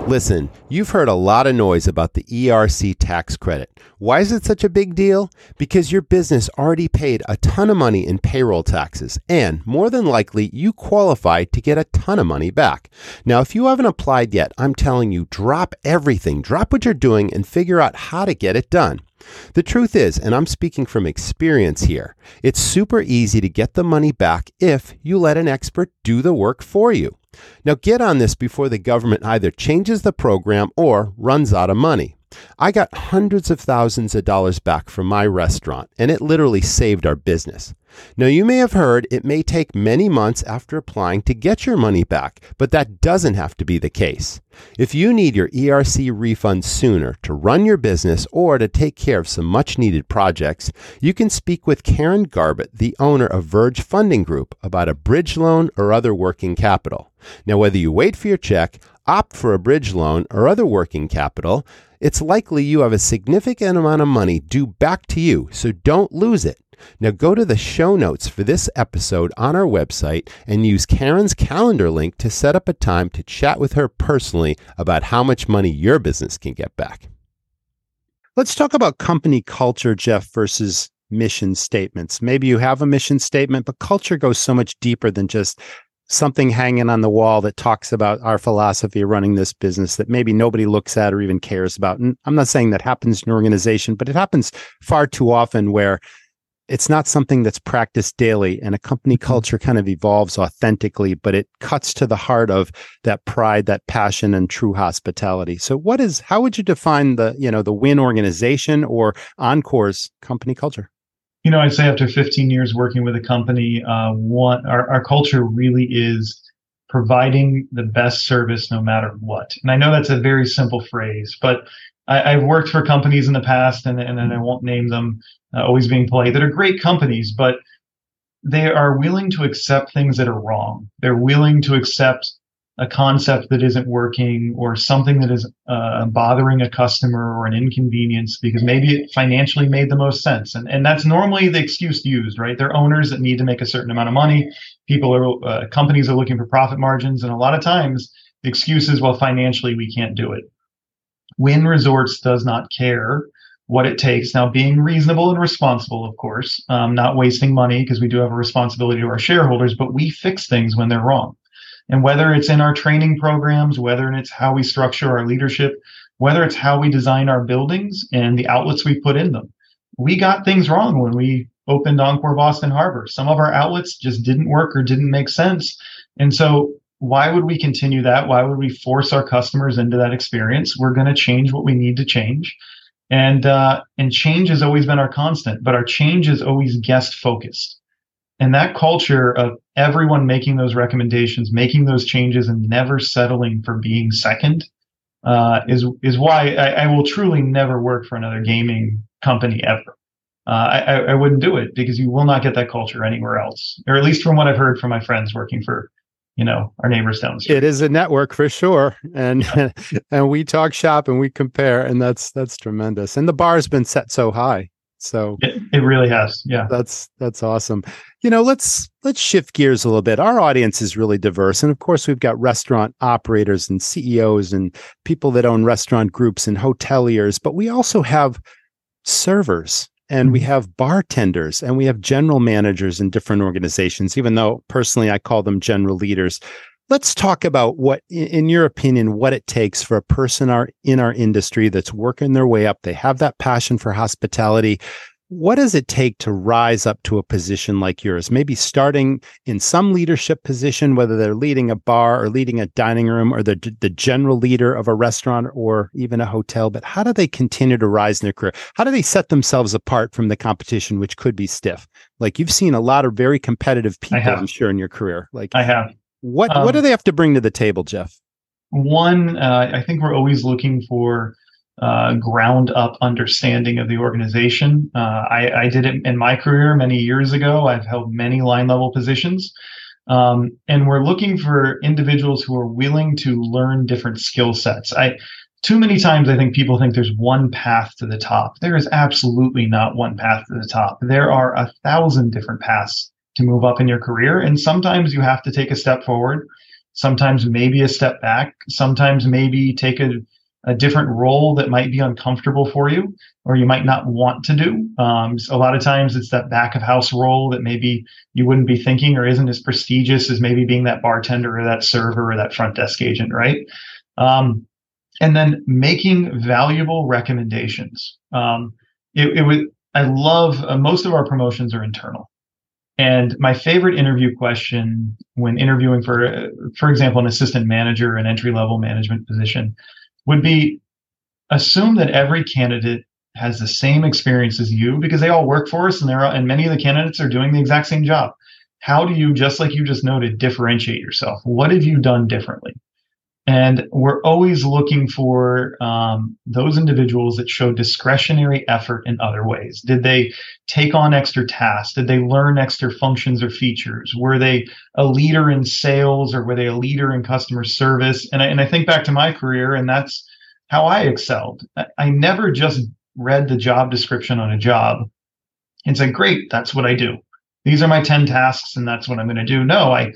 Listen, you've heard a lot of noise about the ERC tax credit. Why is it such a big deal? Because your business already paid a ton of money in payroll taxes, and more than likely, you qualify to get a ton of money back. Now, if you haven't applied yet, I'm telling you, drop everything, drop what you're doing, and figure out how to get it done. The truth is, and I'm speaking from experience here, it's super easy to get the money back if you let an expert do the work for you. Now, get on this before the government either changes the program or runs out of money. I got hundreds of thousands of dollars back from my restaurant, and it literally saved our business. Now, you may have heard it may take many months after applying to get your money back, but that doesn't have to be the case. If you need your ERC refund sooner to run your business or to take care of some much needed projects, you can speak with Karen Garbett, the owner of Verge Funding Group, about a bridge loan or other working capital. Now, whether you wait for your check, opt for a bridge loan or other working capital, it's likely you have a significant amount of money due back to you, so don't lose it. Now go to the show notes for this episode on our website and use Karen's calendar link to set up a time to chat with her personally about how much money your business can get back. Let's talk about company culture, Jeff, versus mission statements. Maybe you have a mission statement, but culture goes so much deeper than just something hanging on the wall that talks about our philosophy of running this business that maybe nobody looks at or even cares about. And I'm not saying that happens in an organization, but it happens far too often where it's not something that's practiced daily and a company mm-hmm. culture kind of evolves authentically but it cuts to the heart of that pride that passion and true hospitality so what is how would you define the you know the Wynn organization or encore's company culture you know i'd say after 15 years working with a company uh, one our, our culture really is providing the best service no matter what and i know that's a very simple phrase but I, have worked for companies in the past, and, and, and I won't name them, uh, always being polite, that are great companies, but they are willing to accept things that are wrong. They're willing to accept a concept that isn't working or something that is uh, bothering a customer or an inconvenience because maybe it financially made the most sense. And, and that's normally the excuse used, right? They're owners that need to make a certain amount of money. People are, uh, companies are looking for profit margins. And a lot of times the excuse is, well, financially we can't do it. Wynn Resorts does not care what it takes. Now, being reasonable and responsible, of course, um, not wasting money because we do have a responsibility to our shareholders, but we fix things when they're wrong. And whether it's in our training programs, whether it's how we structure our leadership, whether it's how we design our buildings and the outlets we put in them, we got things wrong when we opened Encore Boston Harbor. Some of our outlets just didn't work or didn't make sense. And so why would we continue that? Why would we force our customers into that experience? We're going to change what we need to change. And uh, and change has always been our constant, but our change is always guest focused. And that culture of everyone making those recommendations, making those changes, and never settling for being second uh, is is why I, I, will truly never work for another gaming company ever. Uh, I, I wouldn't do it because you will not get that culture anywhere else, or at least from what I've heard from my friends working for you know our neighbors down the street. It is a network for sure, and yeah. [LAUGHS] and we talk shop and we compare, and that's that's tremendous. And the bar has been set so high, so it, it really has. Yeah, that's that's awesome. You know, let's let's shift gears a little bit. Our audience is really diverse, and of course, we've got restaurant operators and CEOs and people that own restaurant groups and hoteliers, but we also have servers and we mm-hmm. have bartenders and we have general managers in different organizations even though personally i call them general leaders let's talk about what in your opinion what it takes for a person our, in our industry that's working their way up they have that passion for hospitality what does it take to rise up to a position like yours? Maybe starting in some leadership position, whether they're leading a bar or leading a dining room or the, the general leader of a restaurant or even a hotel. But how do they continue to rise in their career? How do they set themselves apart from the competition, which could be stiff? Like you've seen a lot of very competitive people, I'm sure, in your career. Like I have. What um, what do they have to bring to the table, Jeff? One, uh, I think we're always looking for uh, ground up understanding of the organization. Uh, I, I, did it in my career many years ago. I've held many line level positions. Um, and we're looking for individuals who are willing to learn different skill sets. I too many times I think people think there's one path to the top. There is absolutely not one path to the top. There are a thousand different paths to move up in your career. And sometimes you have to take a step forward, sometimes maybe a step back, sometimes maybe take a a different role that might be uncomfortable for you or you might not want to do. Um, a lot of times it's that back of house role that maybe you wouldn't be thinking or isn't as prestigious as maybe being that bartender or that server or that front desk agent, right? Um, and then making valuable recommendations. Um, it, it would, I love uh, most of our promotions are internal. And my favorite interview question when interviewing for, for example, an assistant manager, an entry level management position, would be assume that every candidate has the same experience as you because they all work for us and they're and many of the candidates are doing the exact same job. How do you, just like you just noted, differentiate yourself? What have you done differently? And we're always looking for um, those individuals that show discretionary effort in other ways. Did they take on extra tasks? Did they learn extra functions or features? Were they a leader in sales or were they a leader in customer service? And I, and I think back to my career, and that's how I excelled. I never just read the job description on a job and said, great, that's what I do. These are my 10 tasks and that's what I'm going to do. No, I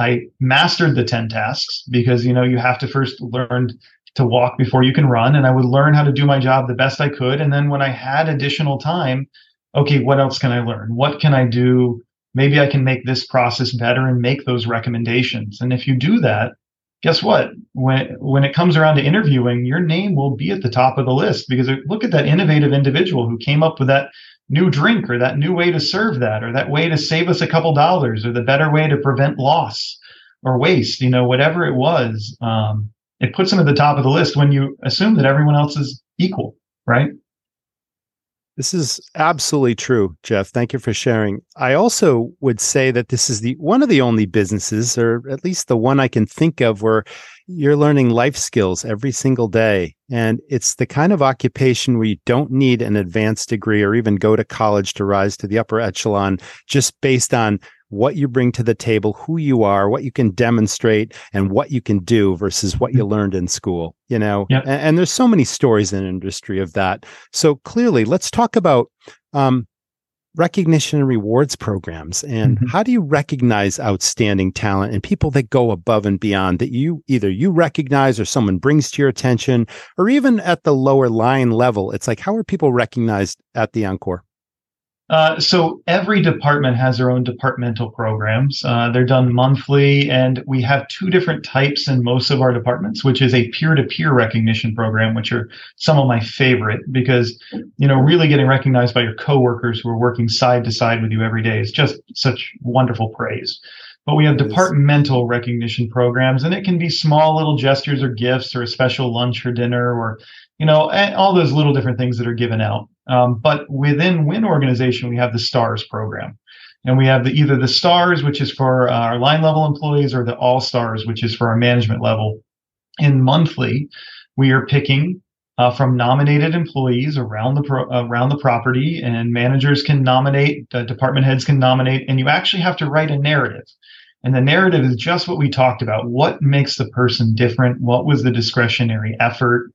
I mastered the 10 tasks because, you know, you have to first learn to walk before you can run. And I would learn how to do my job the best I could. And then when I had additional time, okay, what else can I learn? What can I do maybe I can make this process better and make those recommendations. And if you do that, guess what? When when it comes around to interviewing, your name will be at the top of the list because look at that innovative individual who came up with that new drink or that new way to serve that or that way to save us a couple dollars or the better way to prevent loss or waste. You know, whatever it was, um, it puts them at the top of the list when you assume that everyone else is equal, right? This is absolutely true, Jeff. Thank you for sharing. I also would say that this is the one of the only businesses, or at least the one I can think of, where you're learning life skills every single day. And it's the kind of occupation where you don't need an advanced degree or even go to college to rise to the upper echelon just based on what you bring to the table, who you are, what you can demonstrate, and what you can do versus what you mm-hmm. learned in school. You know, yep. and, and, there's so many stories in industry of that. So clearly, let's talk about um, recognition and rewards programs and mm-hmm. how do you recognize outstanding talent and people that go above and beyond that you either you recognize or someone brings to your attention or even at the lower line level it's like how are people recognized at the encore uh, so every department has their own departmental programs. Uh, they're done monthly, and we have two different types in most of our departments, which is a peer-to-peer recognition program, which are some of my favorite because you know really getting recognized by your coworkers who are working side to side with you every day is just such wonderful praise. But we have departmental recognition programs, and it can be small little gestures or gifts or a special lunch or dinner or you know all those little different things that are given out. Um, but within Wynn organization, we have the STARS program. And we have the, either the STARS, which is for our line level employees, or the All Stars, which is for our management level. In monthly, we are picking uh, from nominated employees around the pro- around the property, and managers can nominate, uh, department heads can nominate, and you actually have to write a narrative. And the narrative is just what we talked about. What makes the person different? What was the discretionary effort?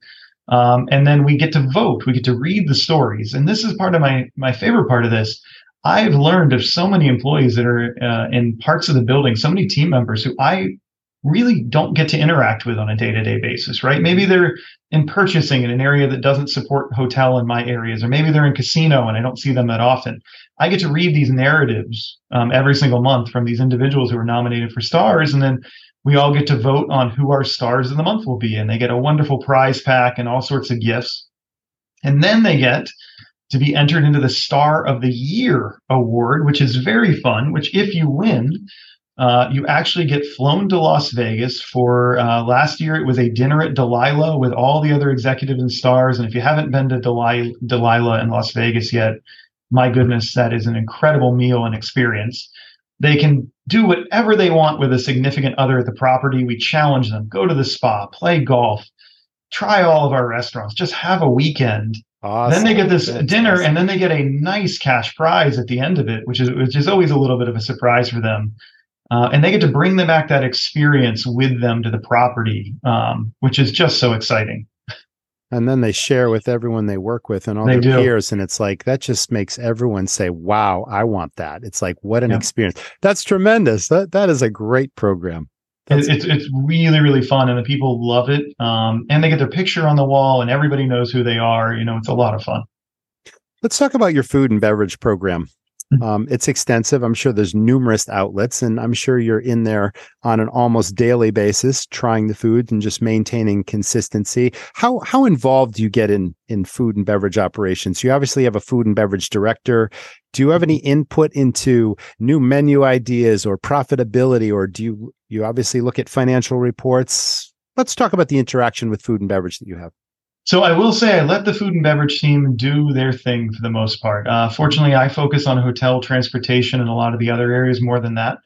Um, and then we get to vote. We get to read the stories. And this is part of my my favorite part of this. I've learned of so many employees that are uh, in parts of the building, so many team members who I really don't get to interact with on a day-to-day basis, right? Maybe they're in purchasing in an area that doesn't support hotel in my areas, or maybe they're in casino and I don't see them that often. I get to read these narratives um, every single month from these individuals who are nominated for stars, and then we all get to vote on who our stars of the month will be, and they get a wonderful prize pack and all sorts of gifts. And then they get to be entered into the Star of the Year award, which is very fun. Which, if you win, uh, you actually get flown to Las Vegas for uh, last year. It was a dinner at Delilah with all the other executives and stars. And if you haven't been to Delilah, Delilah in Las Vegas yet, my goodness, that is an incredible meal and experience. They can do whatever they want with a significant other at the property. We challenge them go to the spa, play golf, try all of our restaurants, just have a weekend. Awesome. Then they get this dinner, awesome. and then they get a nice cash prize at the end of it, which is which is always a little bit of a surprise for them. Uh, and they get to bring them back that experience with them to the property, um, which is just so exciting and then they share with everyone they work with and all they their do. peers and it's like that just makes everyone say wow i want that it's like what an yeah. experience that's tremendous that that is a great program it's, it's, it's really really fun and the people love it um, and they get their picture on the wall and everybody knows who they are you know it's a lot of fun let's talk about your food and beverage program. Um, it's extensive. I'm sure there's numerous outlets, and I'm sure you're in there on an almost daily basis, trying the food and just maintaining consistency. How how involved do you get in in food and beverage operations? You obviously have a food and beverage director. Do you have any input into new menu ideas or profitability, or do you you obviously look at financial reports? Let's talk about the interaction with food and beverage that you have. So I will say I let the food and beverage team do their thing for the most part. Uh, fortunately, I focus on hotel transportation and a lot of the other areas more than that.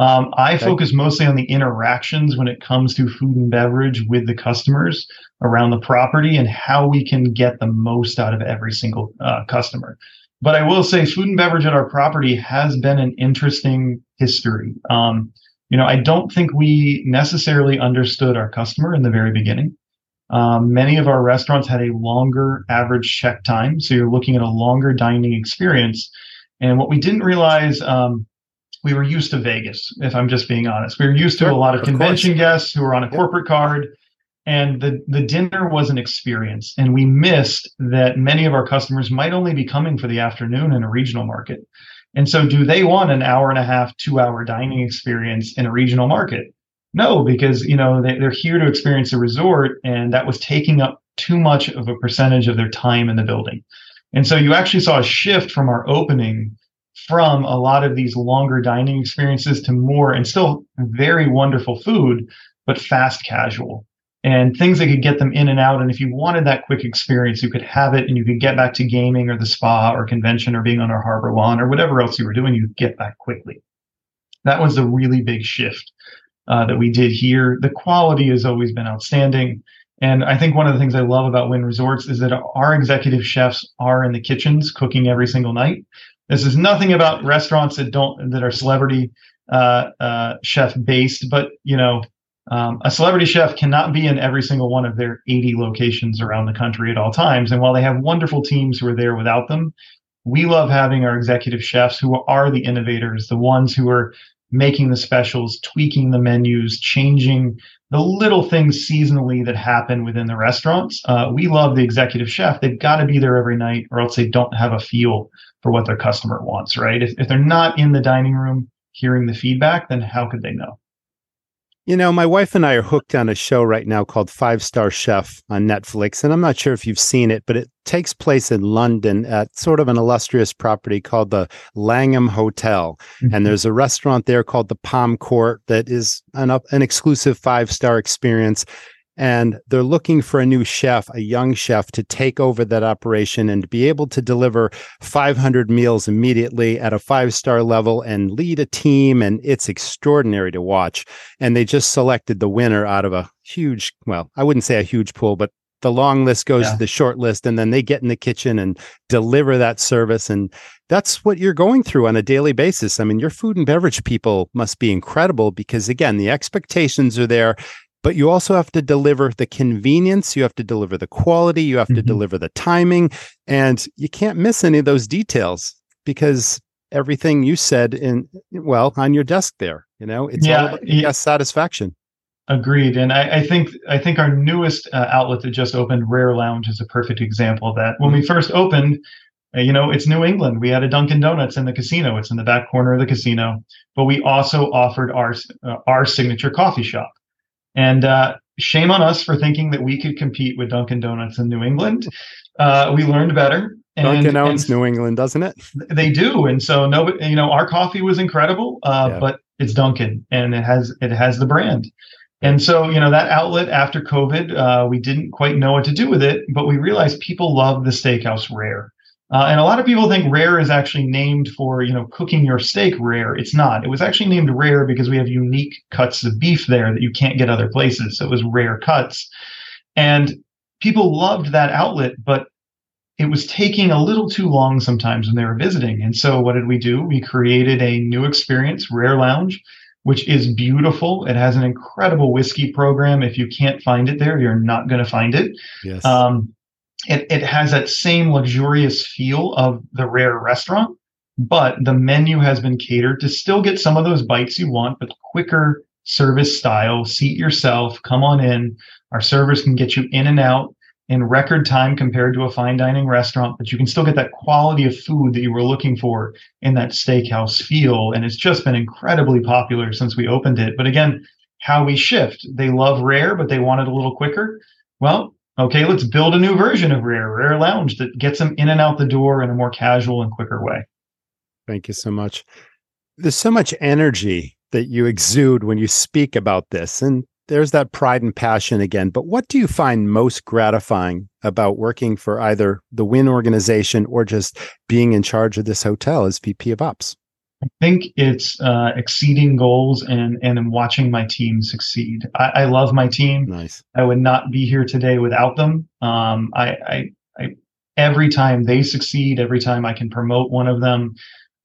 Um, I okay. focus mostly on the interactions when it comes to food and beverage with the customers around the property and how we can get the most out of every single uh, customer. But I will say, food and beverage at our property has been an interesting history. Um, you know, I don't think we necessarily understood our customer in the very beginning. Um, many of our restaurants had a longer average check time. So you're looking at a longer dining experience. And what we didn't realize, um, we were used to Vegas, if I'm just being honest. We were used to sure, a lot of, of convention course. guests who were on a corporate card. And the, the dinner was an experience. And we missed that many of our customers might only be coming for the afternoon in a regional market. And so, do they want an hour and a half, two hour dining experience in a regional market? No, because you know they, they're here to experience a resort, and that was taking up too much of a percentage of their time in the building. And so, you actually saw a shift from our opening from a lot of these longer dining experiences to more and still very wonderful food, but fast casual and things that could get them in and out. And if you wanted that quick experience, you could have it and you could get back to gaming or the spa or convention or being on our harbor lawn or whatever else you were doing, you get back quickly. That was a really big shift uh, that we did here. The quality has always been outstanding. And I think one of the things I love about Wynn Resorts is that our executive chefs are in the kitchens cooking every single night. This is nothing about restaurants that don't that are celebrity uh, uh, chef based, but you know um, a celebrity chef cannot be in every single one of their 80 locations around the country at all times. And while they have wonderful teams who are there without them, we love having our executive chefs who are the innovators, the ones who are making the specials, tweaking the menus, changing the little things seasonally that happen within the restaurants. Uh, we love the executive chef. They've got to be there every night or else they don't have a feel for what their customer wants, right? If, if they're not in the dining room hearing the feedback, then how could they know? You know, my wife and I are hooked on a show right now called Five Star Chef on Netflix. And I'm not sure if you've seen it, but it takes place in London at sort of an illustrious property called the Langham Hotel. Mm-hmm. And there's a restaurant there called the Palm Court that is an, an exclusive five star experience and they're looking for a new chef, a young chef to take over that operation and be able to deliver 500 meals immediately at a five star level and lead a team. And it's extraordinary to watch. And they just selected the winner out of a huge, well, I wouldn't say a huge pool, but the long list goes yeah. to the short list and then they get in the kitchen and deliver that service and that's what you're going through on a daily basis i mean your food and beverage people must be incredible because again the expectations are there but you also have to deliver the convenience, you have to deliver the quality, you have mm-hmm. to deliver the timing, and you can't miss any of those details because everything you said in well on your desk there, you know, it's yeah, all about yeah. satisfaction. Agreed, and I, I, think I think our newest uh, outlet that just opened, Rare Lounge, is a perfect example of that. When we mm-hmm. first opened, uh, you know, it's New England. We had a Dunkin' Donuts in the casino. It's in the back corner of the casino, but we also offered our uh, our signature coffee shop. And uh, shame on us for thinking that we could compete with Dunkin' Donuts in New England. Uh, we learned better. And, Dunkin' owns New England, doesn't it? They do, and so no, you know, our coffee was incredible, uh, yeah. but it's Dunkin', and it has it has the brand. And so, you know, that outlet after COVID, uh, we didn't quite know what to do with it, but we realized people love the steakhouse rare. Uh, and a lot of people think rare is actually named for, you know, cooking your steak rare. It's not. It was actually named rare because we have unique cuts of beef there that you can't get other places. So it was rare cuts. And people loved that outlet, but it was taking a little too long sometimes when they were visiting. And so what did we do? We created a new experience, Rare Lounge, which is beautiful. It has an incredible whiskey program. If you can't find it there, you're not going to find it. Yes. Um, it, it has that same luxurious feel of the rare restaurant, but the menu has been catered to still get some of those bites you want, but quicker service style. Seat yourself, come on in. Our servers can get you in and out in record time compared to a fine dining restaurant, but you can still get that quality of food that you were looking for in that steakhouse feel. And it's just been incredibly popular since we opened it. But again, how we shift. They love rare, but they want it a little quicker. Well, Okay, let's build a new version of Rare, Rare Lounge that gets them in and out the door in a more casual and quicker way. Thank you so much. There's so much energy that you exude when you speak about this. And there's that pride and passion again. But what do you find most gratifying about working for either the Wynn organization or just being in charge of this hotel as VP of Ops? I think it's uh, exceeding goals and and am watching my team succeed. I, I, love my team. Nice. I would not be here today without them. Um, I, I, I, every time they succeed, every time I can promote one of them,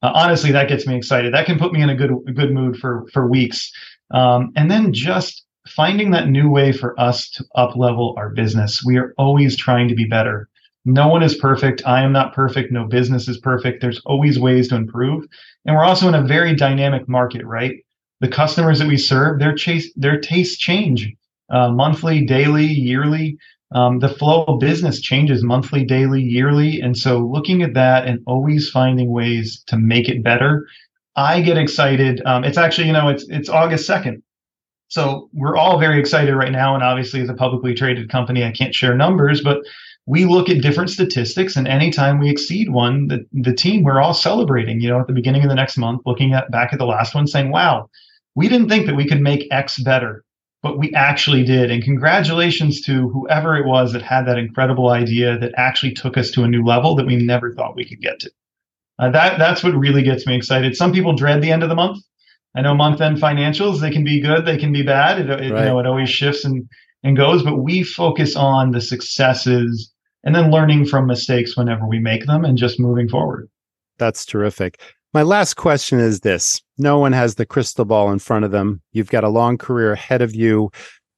uh, honestly, that gets me excited. That can put me in a good a good mood for for weeks. Um, and then just finding that new way for us to up level our business. We are always trying to be better. No one is perfect. I am not perfect. No business is perfect. There's always ways to improve. And we're also in a very dynamic market, right? The customers that we serve, their chase, their tastes change uh, monthly, daily, yearly. um, the flow of business changes monthly, daily, yearly. And so looking at that and always finding ways to make it better, I get excited. Um, it's actually, you know, it's, it's August 2nd. So we're all very excited right now. And obviously as a publicly traded company, I can't share numbers, but we look at different statistics and anytime we exceed one, the, the team, we're all celebrating, you know, at the beginning of the next month, looking at back at the last one saying, wow, we didn't think that we could make X better but we actually did. And congratulations to whoever it was that had that incredible idea that actually took us to a new level that we never thought we could get to. Uh, that that's what really gets me excited. Some people dread the end of the month. I know month end financials they can be good, they can be bad. It, it right. you know it always shifts and and goes, but we focus on the successes and then learning from mistakes whenever we make them and just moving forward. That's terrific. My last question is this no one has the crystal ball in front of them. You've got a long career ahead of you.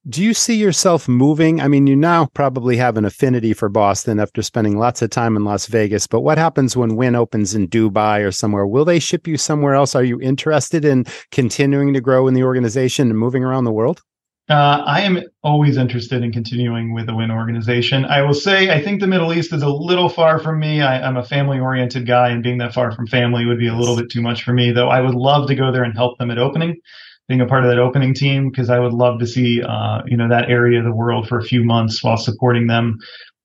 Do you see yourself moving? I mean, you now probably have an affinity for Boston after spending lots of time in Las Vegas, but what happens when Wynn opens in Dubai or somewhere? Will they ship you somewhere else? Are you interested in continuing to grow in the organization and moving around the world? Uh, I am always interested in continuing with the Wynn organization. I will say, I think the Middle East is a little far from me. I, am a family oriented guy, and being that far from family would be a little bit too much for me, though I would love to go there and help them at opening, being a part of that opening team, because I would love to see, uh, you know, that area of the world for a few months while supporting them.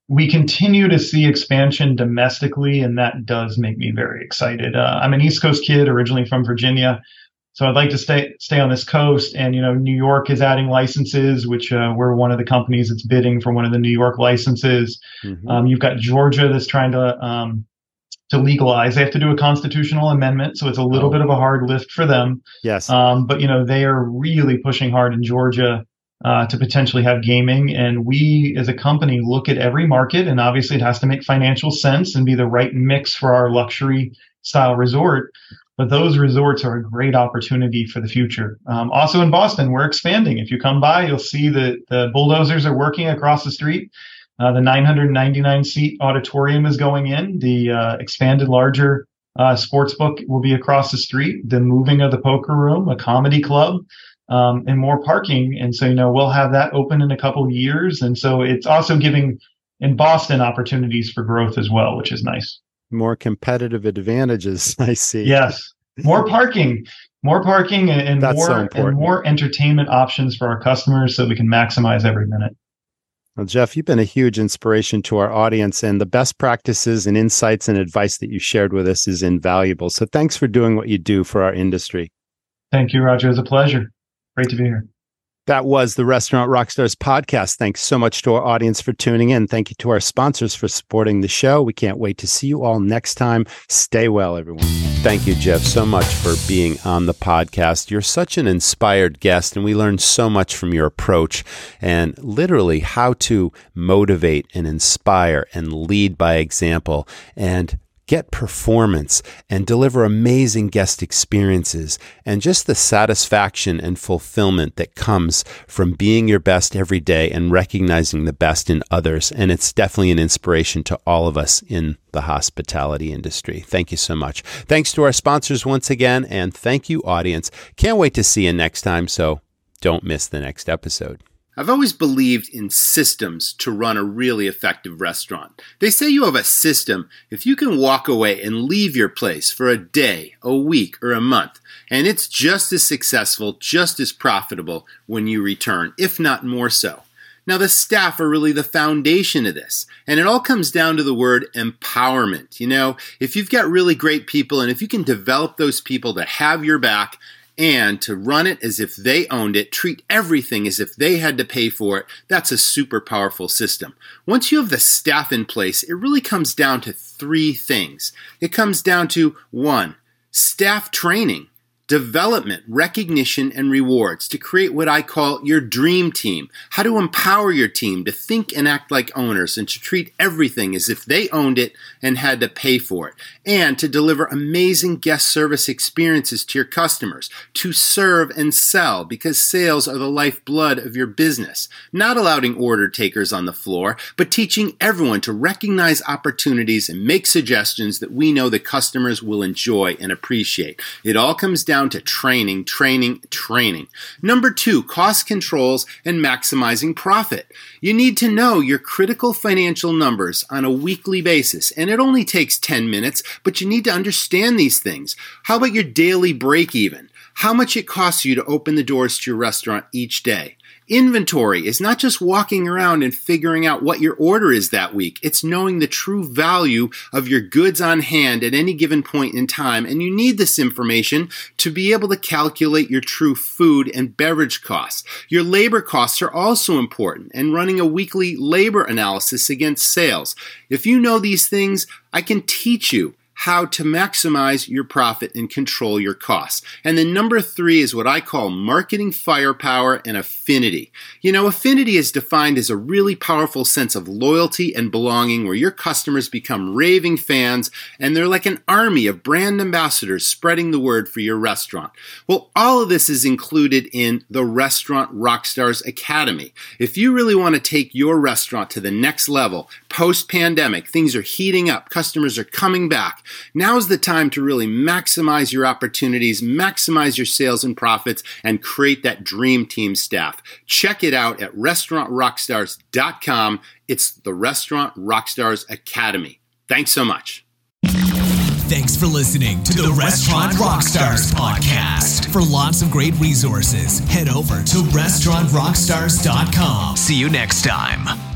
We continue to see expansion domestically, and that does make me very excited. Uh, I'm an East Coast kid, originally from Virginia. So I'd like to stay stay on this coast, and you know, New York is adding licenses, which uh, we're one of the companies that's bidding for one of the New York licenses. Mm-hmm. Um, you've got Georgia that's trying to um, to legalize. They have to do a constitutional amendment, so it's a little oh. bit of a hard lift for them. Yes, um, but you know, they are really pushing hard in Georgia. Uh, to potentially have gaming. And we as a company look at every market and obviously it has to make financial sense and be the right mix for our luxury style resort but those resorts are a great opportunity for the future. Um, also in Boston, we're expanding. If you come by, you'll see that the bulldozers are working across the street. Uh, the 999 seat auditorium is going in. The uh, expanded, larger uh, sports book will be across the street. The moving of the poker room, a comedy club, um, and more parking. And so, you know, we'll have that open in a couple years. And so it's also giving in Boston opportunities for growth as well, which is nice more competitive advantages. [LAUGHS] I see. Yes, more parking, more parking, and, and more so and more entertainment options for our customers, so we can maximize every minute. Well, Jeff, you've been a huge inspiration to our audience, and the best practices and insights and advice that you shared with us is invaluable. So, thanks for doing what you do for our industry. Thank you, Roger. It was a pleasure. Great to be here. That was the Restaurant Rockstars podcast. Thanks so much to our audience for tuning in. Thank you to our sponsors for supporting the show. We can't wait to see you all next time. Stay well, everyone. Thank you, Jeff, so much for being on the podcast. You're such an inspired guest, and we learned so much from your approach and literally how to motivate and inspire and lead by example and get performance and deliver amazing guest experiences and just the satisfaction and fulfillment that comes from being your best every day and recognizing the best in others. And it's definitely an inspiration to all of us in the hospitality industry. Thank you so much. Thanks to our sponsors once again. And thank you, audience. Can't wait to see you next time. So don't miss the next episode. I've always believed in systems to run a really effective restaurant. They say you have a system if you can walk away and leave your place for a day, a week, or a month, and it's just as successful, just as profitable when you return, if not more so. Now, the staff are really the foundation of this. And it all comes down to the word empowerment. You know, if you've got really great people and if you can develop those people to have your back, and to run it as if they owned it, treat everything as if they had to pay for it, that's a super powerful system. Once you have the staff in place, it really comes down to three things. It comes down to one, staff training development, recognition, and rewards to create what I call your dream team. How to empower your team to think and act like owners and to treat everything as if they owned it and had to pay for it. And to deliver amazing guest service experiences to your customers. To serve and sell because sales are the lifeblood of your business. Not allowing order takers on the floor, but teaching everyone to recognize opportunities and make suggestions that we know the customers will enjoy and appreciate. It all comes down down to training, training, training. Number two, cost controls and maximizing profit. You need to know your critical financial numbers on a weekly basis, and it only takes 10 minutes, but you need to understand these things. How about your daily break even? How much it costs you to open the doors to your restaurant each day? Inventory is not just walking around and figuring out what your order is that week. It's knowing the true value of your goods on hand at any given point in time. And you need this information to be able to calculate your true food and beverage costs. Your labor costs are also important and running a weekly labor analysis against sales. If you know these things, I can teach you how to maximize your profit and control your costs. And then number three is what I call marketing firepower and affinity. You know, affinity is defined as a really powerful sense of loyalty and belonging where your customers become raving fans and they're like an army of brand ambassadors spreading the word for your restaurant. Well, all of this is included in the Restaurant Rockstars Academy. If you really want to take your restaurant to the next level, post pandemic, things are heating up, customers are coming back. Now's the time to really maximize your opportunities, maximize your sales and profits, and create that dream team staff. Check it out at restaurantrockstars.com. It's the Restaurant Rockstars Academy. Thanks so much. Thanks for listening to the Restaurant Rockstars podcast. For lots of great resources, head over to restaurantrockstars.com. See you next time.